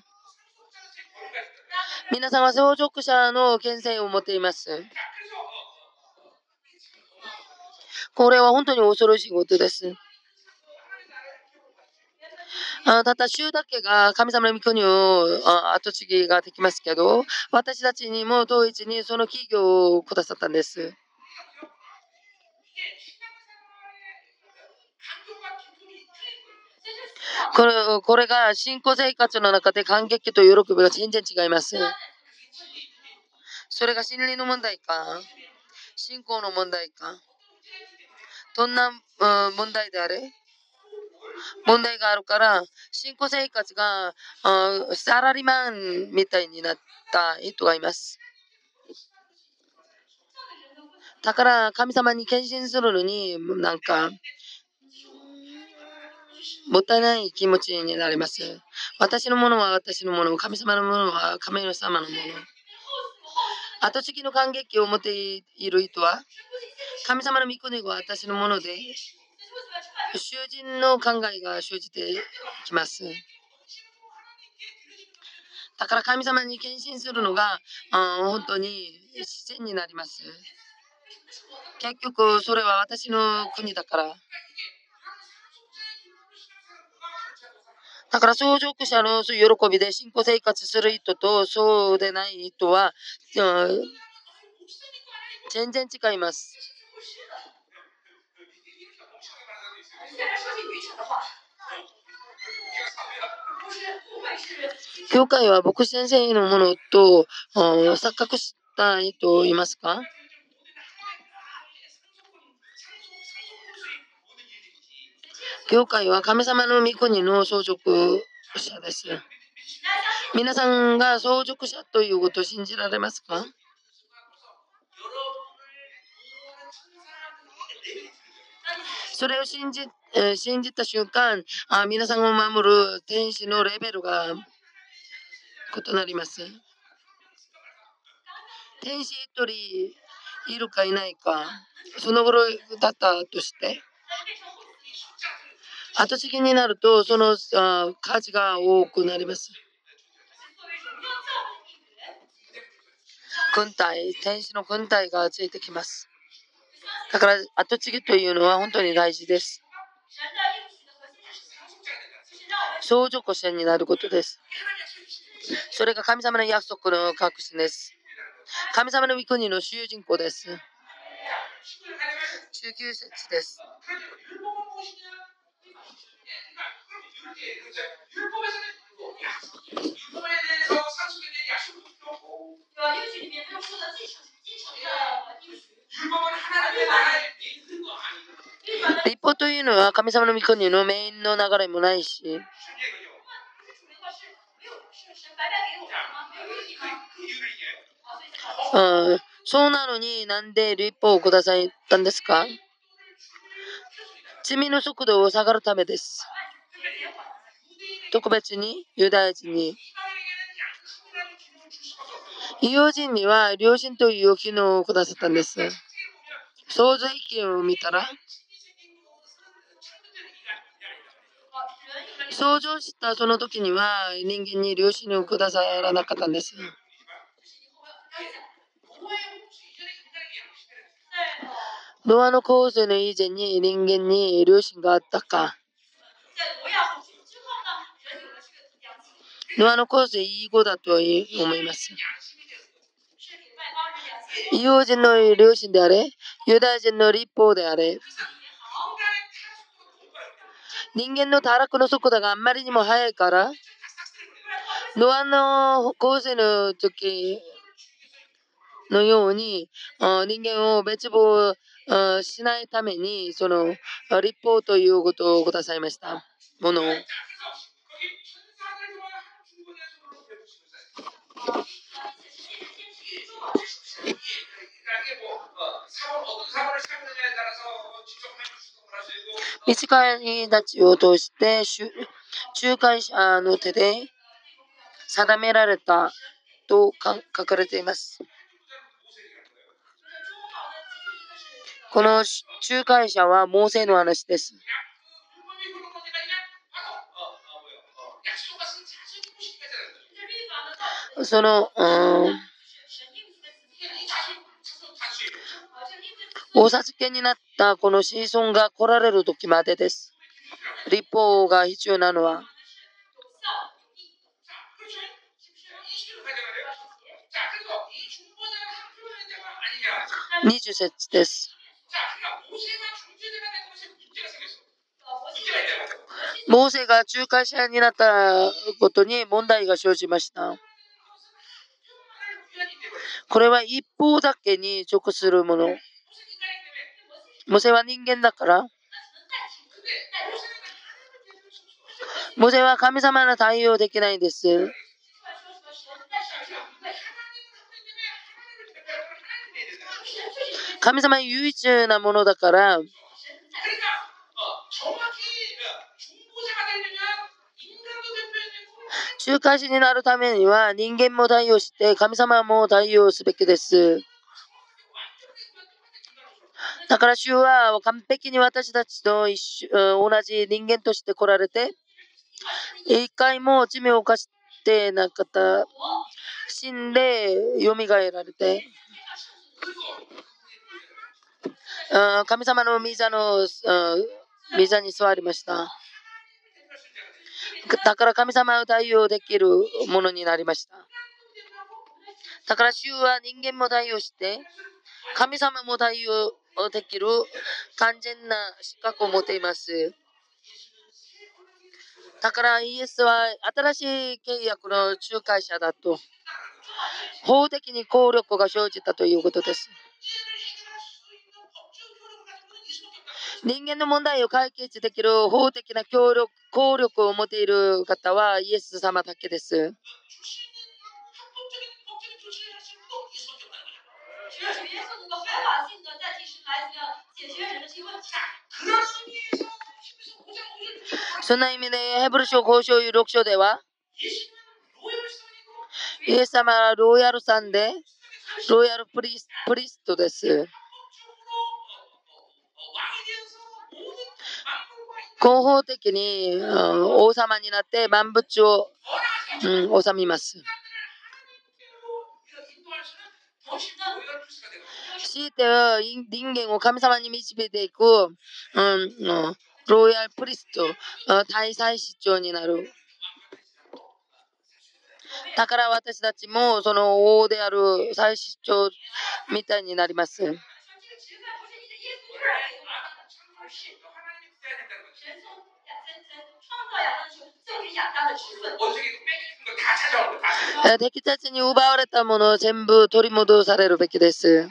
皆さんは相続者の牽制を持っています。これは本当に恐ろしいことです。あただ、州だけが神様の御国を後継ぎができますけど、私たちにも統一にその企業をくださったんです。これこれが信仰生活の中で感激と喜びが全然違います。それが心理の問題か、信仰の問題か、どんな、問題であれ？問題があるから、信仰生活が、サラリーマンみたいになった人がいます。だから神様に献身するのになんかもったいない気持ちになります。私のものは私のもの、神様のものは神様のもの。後継ぎの感激を持っている人は、神様の御国が私のもので、囚人の考えが生じてきます。だから神様に献身するのが本当に自然になります。結局それは私の国だから。だから相続者の喜びで信仰生活する人とそうでない人は、全然違います。教会は牧師先生のものと錯覚した人いますか？教会は神様の御国の相続者です。皆さんが相続者ということを信じられますか？それを信じえ信じた瞬間あ、皆さんを守る天使のレベルが異なります。天使一人いるかいないか、その頃だったとして、後継ぎになると、そのあ価値が多くなります。軍隊、天使の軍隊がついてきます。だから、後継ぎというのは本当に大事です。相続者になることです。それが神様の約束の確信です。神様の御国の主人公です。19節です。立法というのは神様の御国のメインの流れもないし、うん、そうなのになんで立法をくださったんですか？罪の速度を下がるためです。特別にユダヤ人に。異様人には良心という機能をくださったんです。想像意見を見たら、想像したその時には人間に良心をくださらなかったんです。ノアの構成の以前に人間に良心があったか。ノアの構成いい語だと思います。異様人の両親であれ、ユダヤ人の立法であれ、人間の堕落の速度があんまりにも速いから、ノアの構成の時のように人間を滅亡しないためにその立法ということをくださいましたものを。短い立ちを通して仲介者の手で定められたと書かれています。この仲介者はモーセの話です。その、お授けになったこの子孫が来られる時までです。立法が必要なのは、20節です。モーセが仲介者になったことに問題が生じました。これは一方だけに属するもの。モセは人間だから。モセは神様の対応できないんです。神様唯一なものだから、仲介者になるためには人間も対応して神様も対応すべきです。だから主は完璧に私たちと一緒同じ人間として来られて、一回も罪を犯してなかった、死んで蘇られて、神様の御座の御座に座りました。だから神様を対応できるものになりました。だから主は人間も対応して、神様も対応できる完全な資格を持っています。だからイエスは新しい契約の仲介者だと、法的に効力が生じたということです。人間の問題を解決できる法的な協力効力を持っている方はイエス様だけです。そんな意味でヘブル書交渉6章ではイエス様はロイヤルさんでロイヤルプリストです。合法的に、王様になって万物を、うん、治めます。強いて人間を神様に導いていく、うん、ロイヤルプリスト、大祭司長になる。だから私たちもその王である祭司長みたいになります。適切に奪われたものを全部取り戻されるべきです。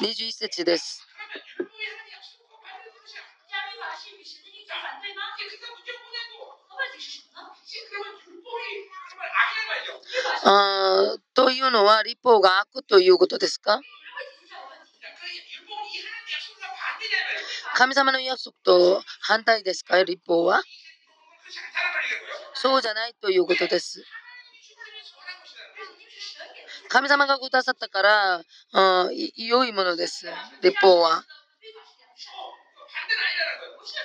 21節です。あというのは立法が悪ということですか神様の約束と反対ですか立法はそうじゃないということです。神様がくださったから、うん、良いものです。立法は。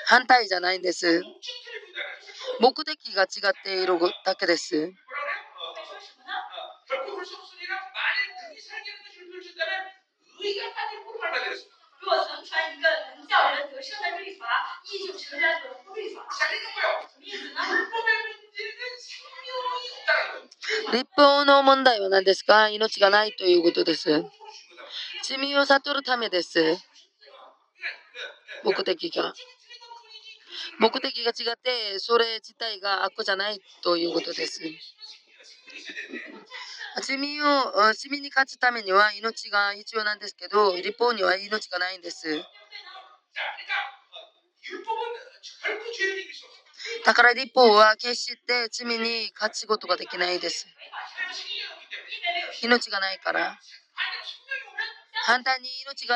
反対じゃないんです。目的が違っているだけです。立法の問題は何ですか？命がないということです。罪を悟るためです。目的が。目的が違って、それ自体が悪じゃないということです。罪を、罪に勝つためには命が必要なんですけど、立法には命がないんです。だから立法は決して罪に勝つことができないです。命がないから。反対に命が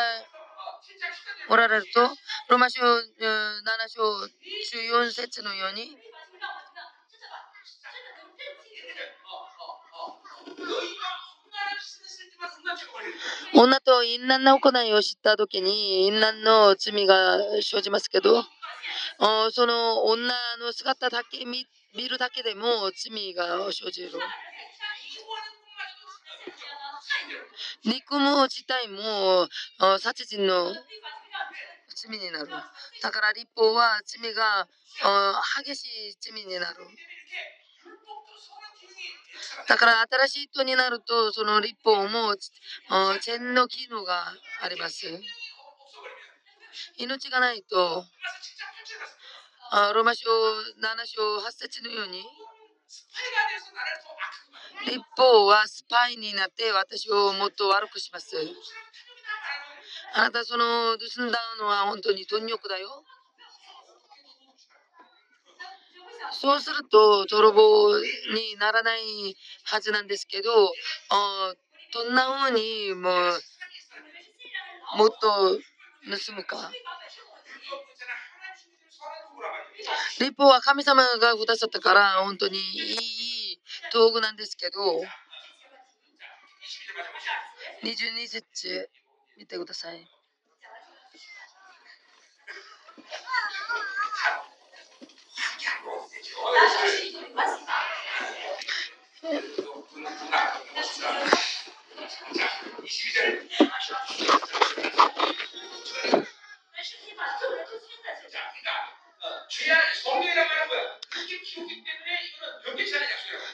おられると、ロマ書7章14節のように、女と淫乱な行いを知った時に。淫乱の罪が生じますけど。その女の姿だけ見るだけでも罪が生じる。憎む自体も殺人の罪になる。だから立法は罪が激しい罪になる。だから新しい人になると、その立法も、チェンの機能があります。命がないと、ローマ書7章8節のように、立法はスパイになって私をもっと悪くします。あなたその盗んだのは本当に貪欲だよ。そうすると泥棒にならないはずなんですけど、あどんなふうにもうもっと盗むか。立法は神様がくださったから本当にいい道具なんですけど、22節見てください。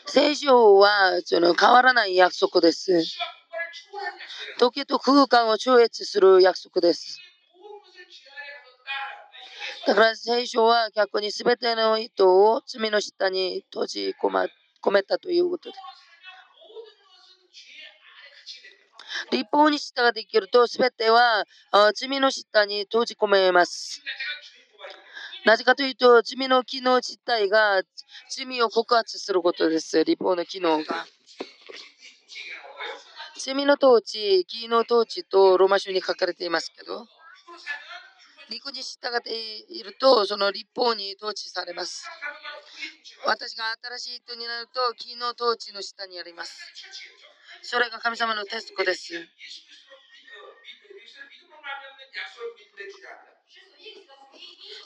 聖書はその変わらない約束です。時と空間を超越する約束です。だから聖書は逆に全ての人を罪の下に閉じ込ま、込めたということです。立法に従って生きると全ては罪の下に閉じ込めます。なぜかというと、罪の機能自体が罪を告発することです。立法の機能が。罪の統治、義の統治とローマ書に書かれていますけど、陸に従っていると、その立法に統治されます。私が新しい人になると、義の統治の下にあります。それが神様のテストです。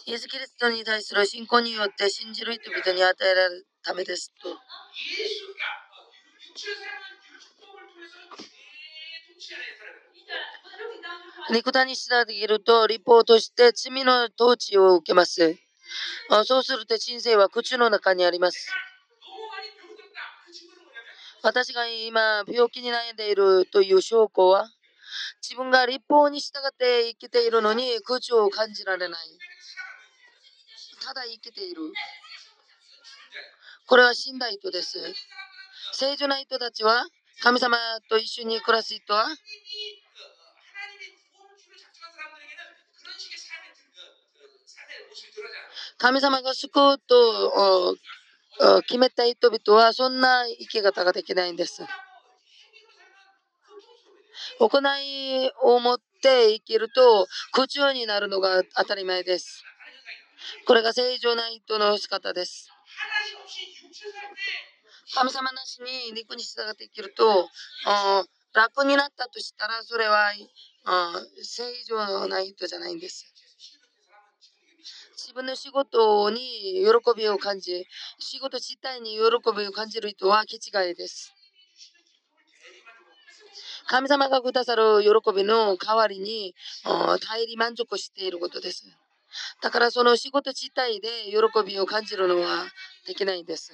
イエス・キリストに対する信仰によって信じる人々に与えられるためですと。肉体に従っていると、立法として罪の統治を受けます。そうすると人生は口の中にあります。私が今、病気に悩んでいるという証拠は、自分が立法に従って生きているのに口を感じられない。ただ生きている。これは死んだ人です。聖女な人たちは、神様と一緒に暮らす人は、神様が救うと決めた人々はそんな生き方ができないんです。行いを持って生きると苦中になるのが当たり前です。これが正常な人の仕方です。神様なしに肉に従って生きると楽になったとしたらそれは正常な人じゃないんです。分の仕事に喜びを感じ、仕事自体に喜びを感じる人は気違いです。神様がくださる喜びの代わりに大り満足していることです。だからその仕事自体で喜びを感じるのはできないんです。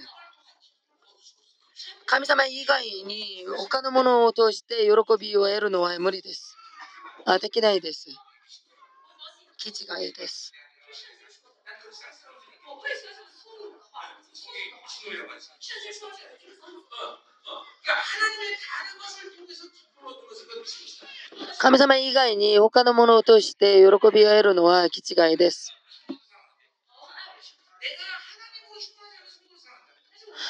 神様以外に他のものを通して喜びを得るのは無理です。あできないです。気違いです。神様以外に他のものを通して喜びを得るのは気違いです。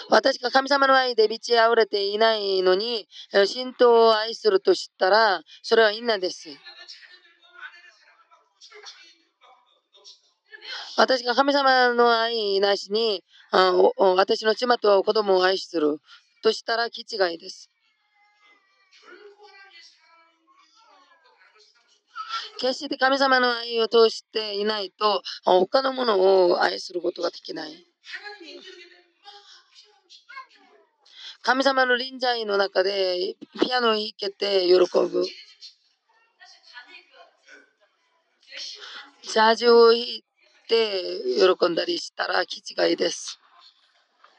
私が神様の愛で満ち溢れていないのに、神道を愛すると知ったら、それは因なんです。私が神様の愛なしに、あ私の妻と子供を愛するとしたら気違いです。決して神様の愛を通していないと他のものを愛することができない。神様の臨在の中でピアノを弾けて喜ぶ。ジャージを弾いて喜んだりしたら気違いです。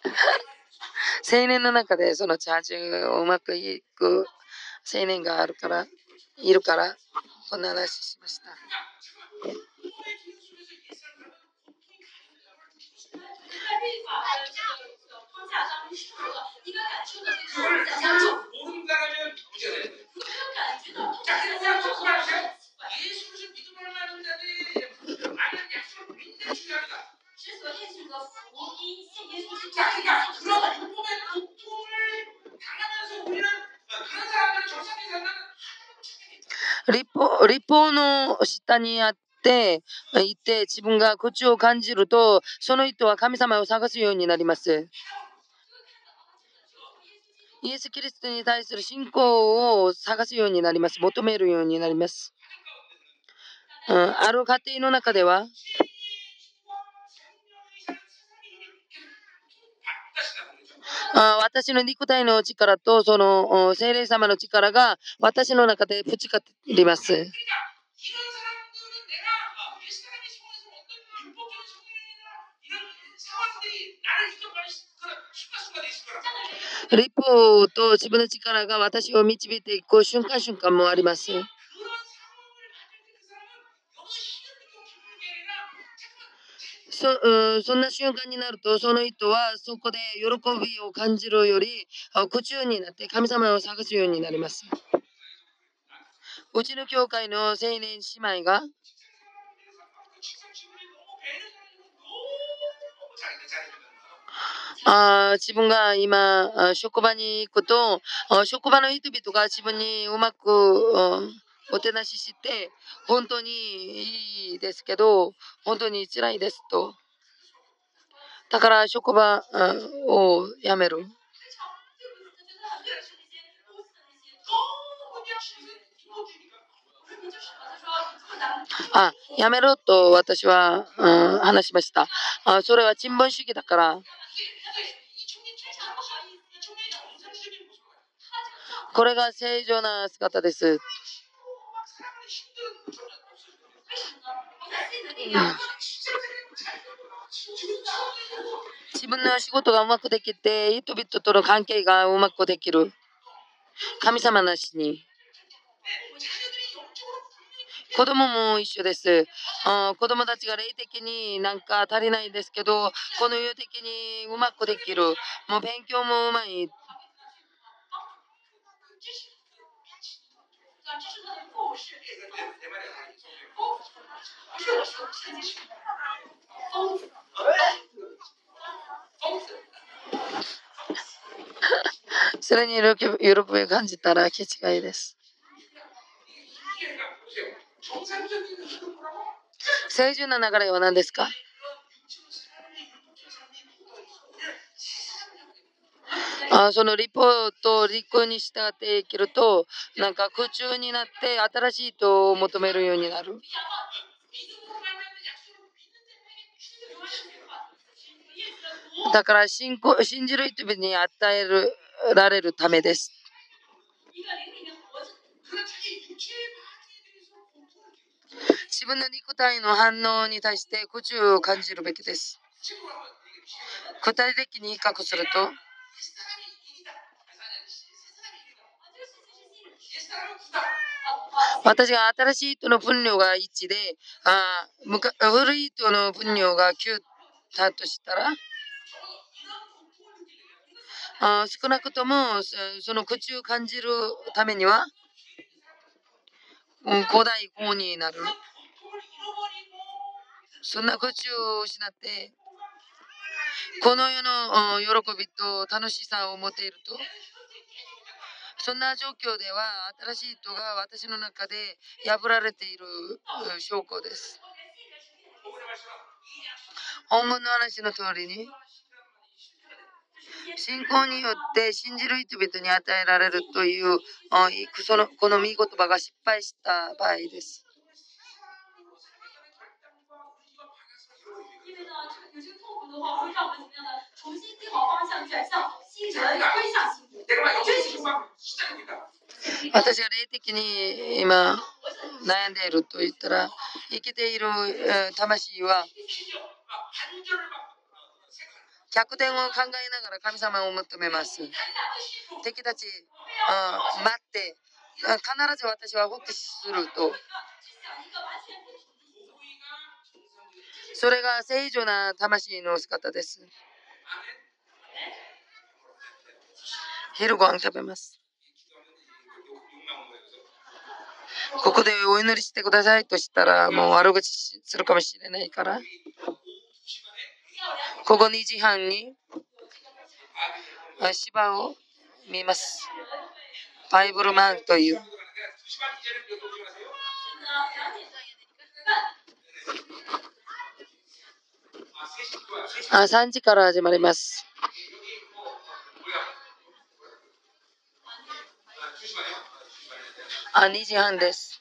青年の中でそのチャージをうまくいく青年があるから、いるから、こんな話しました。法立法の下にあっていて自分が口を感じるとその人は神様を探すようになります。イエス・キリストに対する信仰を探すようになります。求めるようになります。うん、ある家庭の中では、あ私の肉体の力とその精霊様の力が私の中でぶちかります。立法と自分の力が私を導いていく瞬間瞬間もあります。そうそんな瞬間になると、その人はそこで喜びを感じるより、苦中になって神様を探すようになります。うちの教会の青年姉妹が、あ自分が今、職場に行くと、職場の人々が自分にうまくお手なしして、本当にいいですけど、本当に辛いですと。だから職場を辞める。あ、やめろと私は、うん、話しました。あそれは賃本主義だから。これが正常な姿です。自分の仕事がうまくできて、人々との関係がうまくできる。神様なしに。子供も一緒です。子供たちが霊的になんか足りないですけど、この世的にうまくできる。もう勉強もうまい。それに喜びを感じたら気違いです。正常な流れは何ですか？あそのリポートをリコに従っていけるとなんか空中になって新しい人を求めるようになる？だから信仰信じる人々に与えるられるためです。自分の肉体の反応に対して苦中を感じるべきです。具体的に比較すると、私が新しい人の分量が1で、あ古い人の分量が9だとしたら、あ少なくともその口を感じるためには、古代語になる。そんな口を失って、この世の喜びと楽しさを持っていると、そんな状況では新しい人が私の中で破られている証拠です。本文の話の通りに、信仰によって信じる人々に与えられるというそのこの見言葉が失敗した場合です。私が霊的に今悩んでいると言ったら生きている魂は逆転を考えながら神様を求めます。敵たち、待って、必ず私は復帰すると。それが正常な魂の姿です。昼ご飯食べます。ここでお祈りしてくださいとしたら、もう悪口するかもしれないから。ここ2時半に芝を見ます。バイブルマンという。あ3時から始まります。あ2時半です。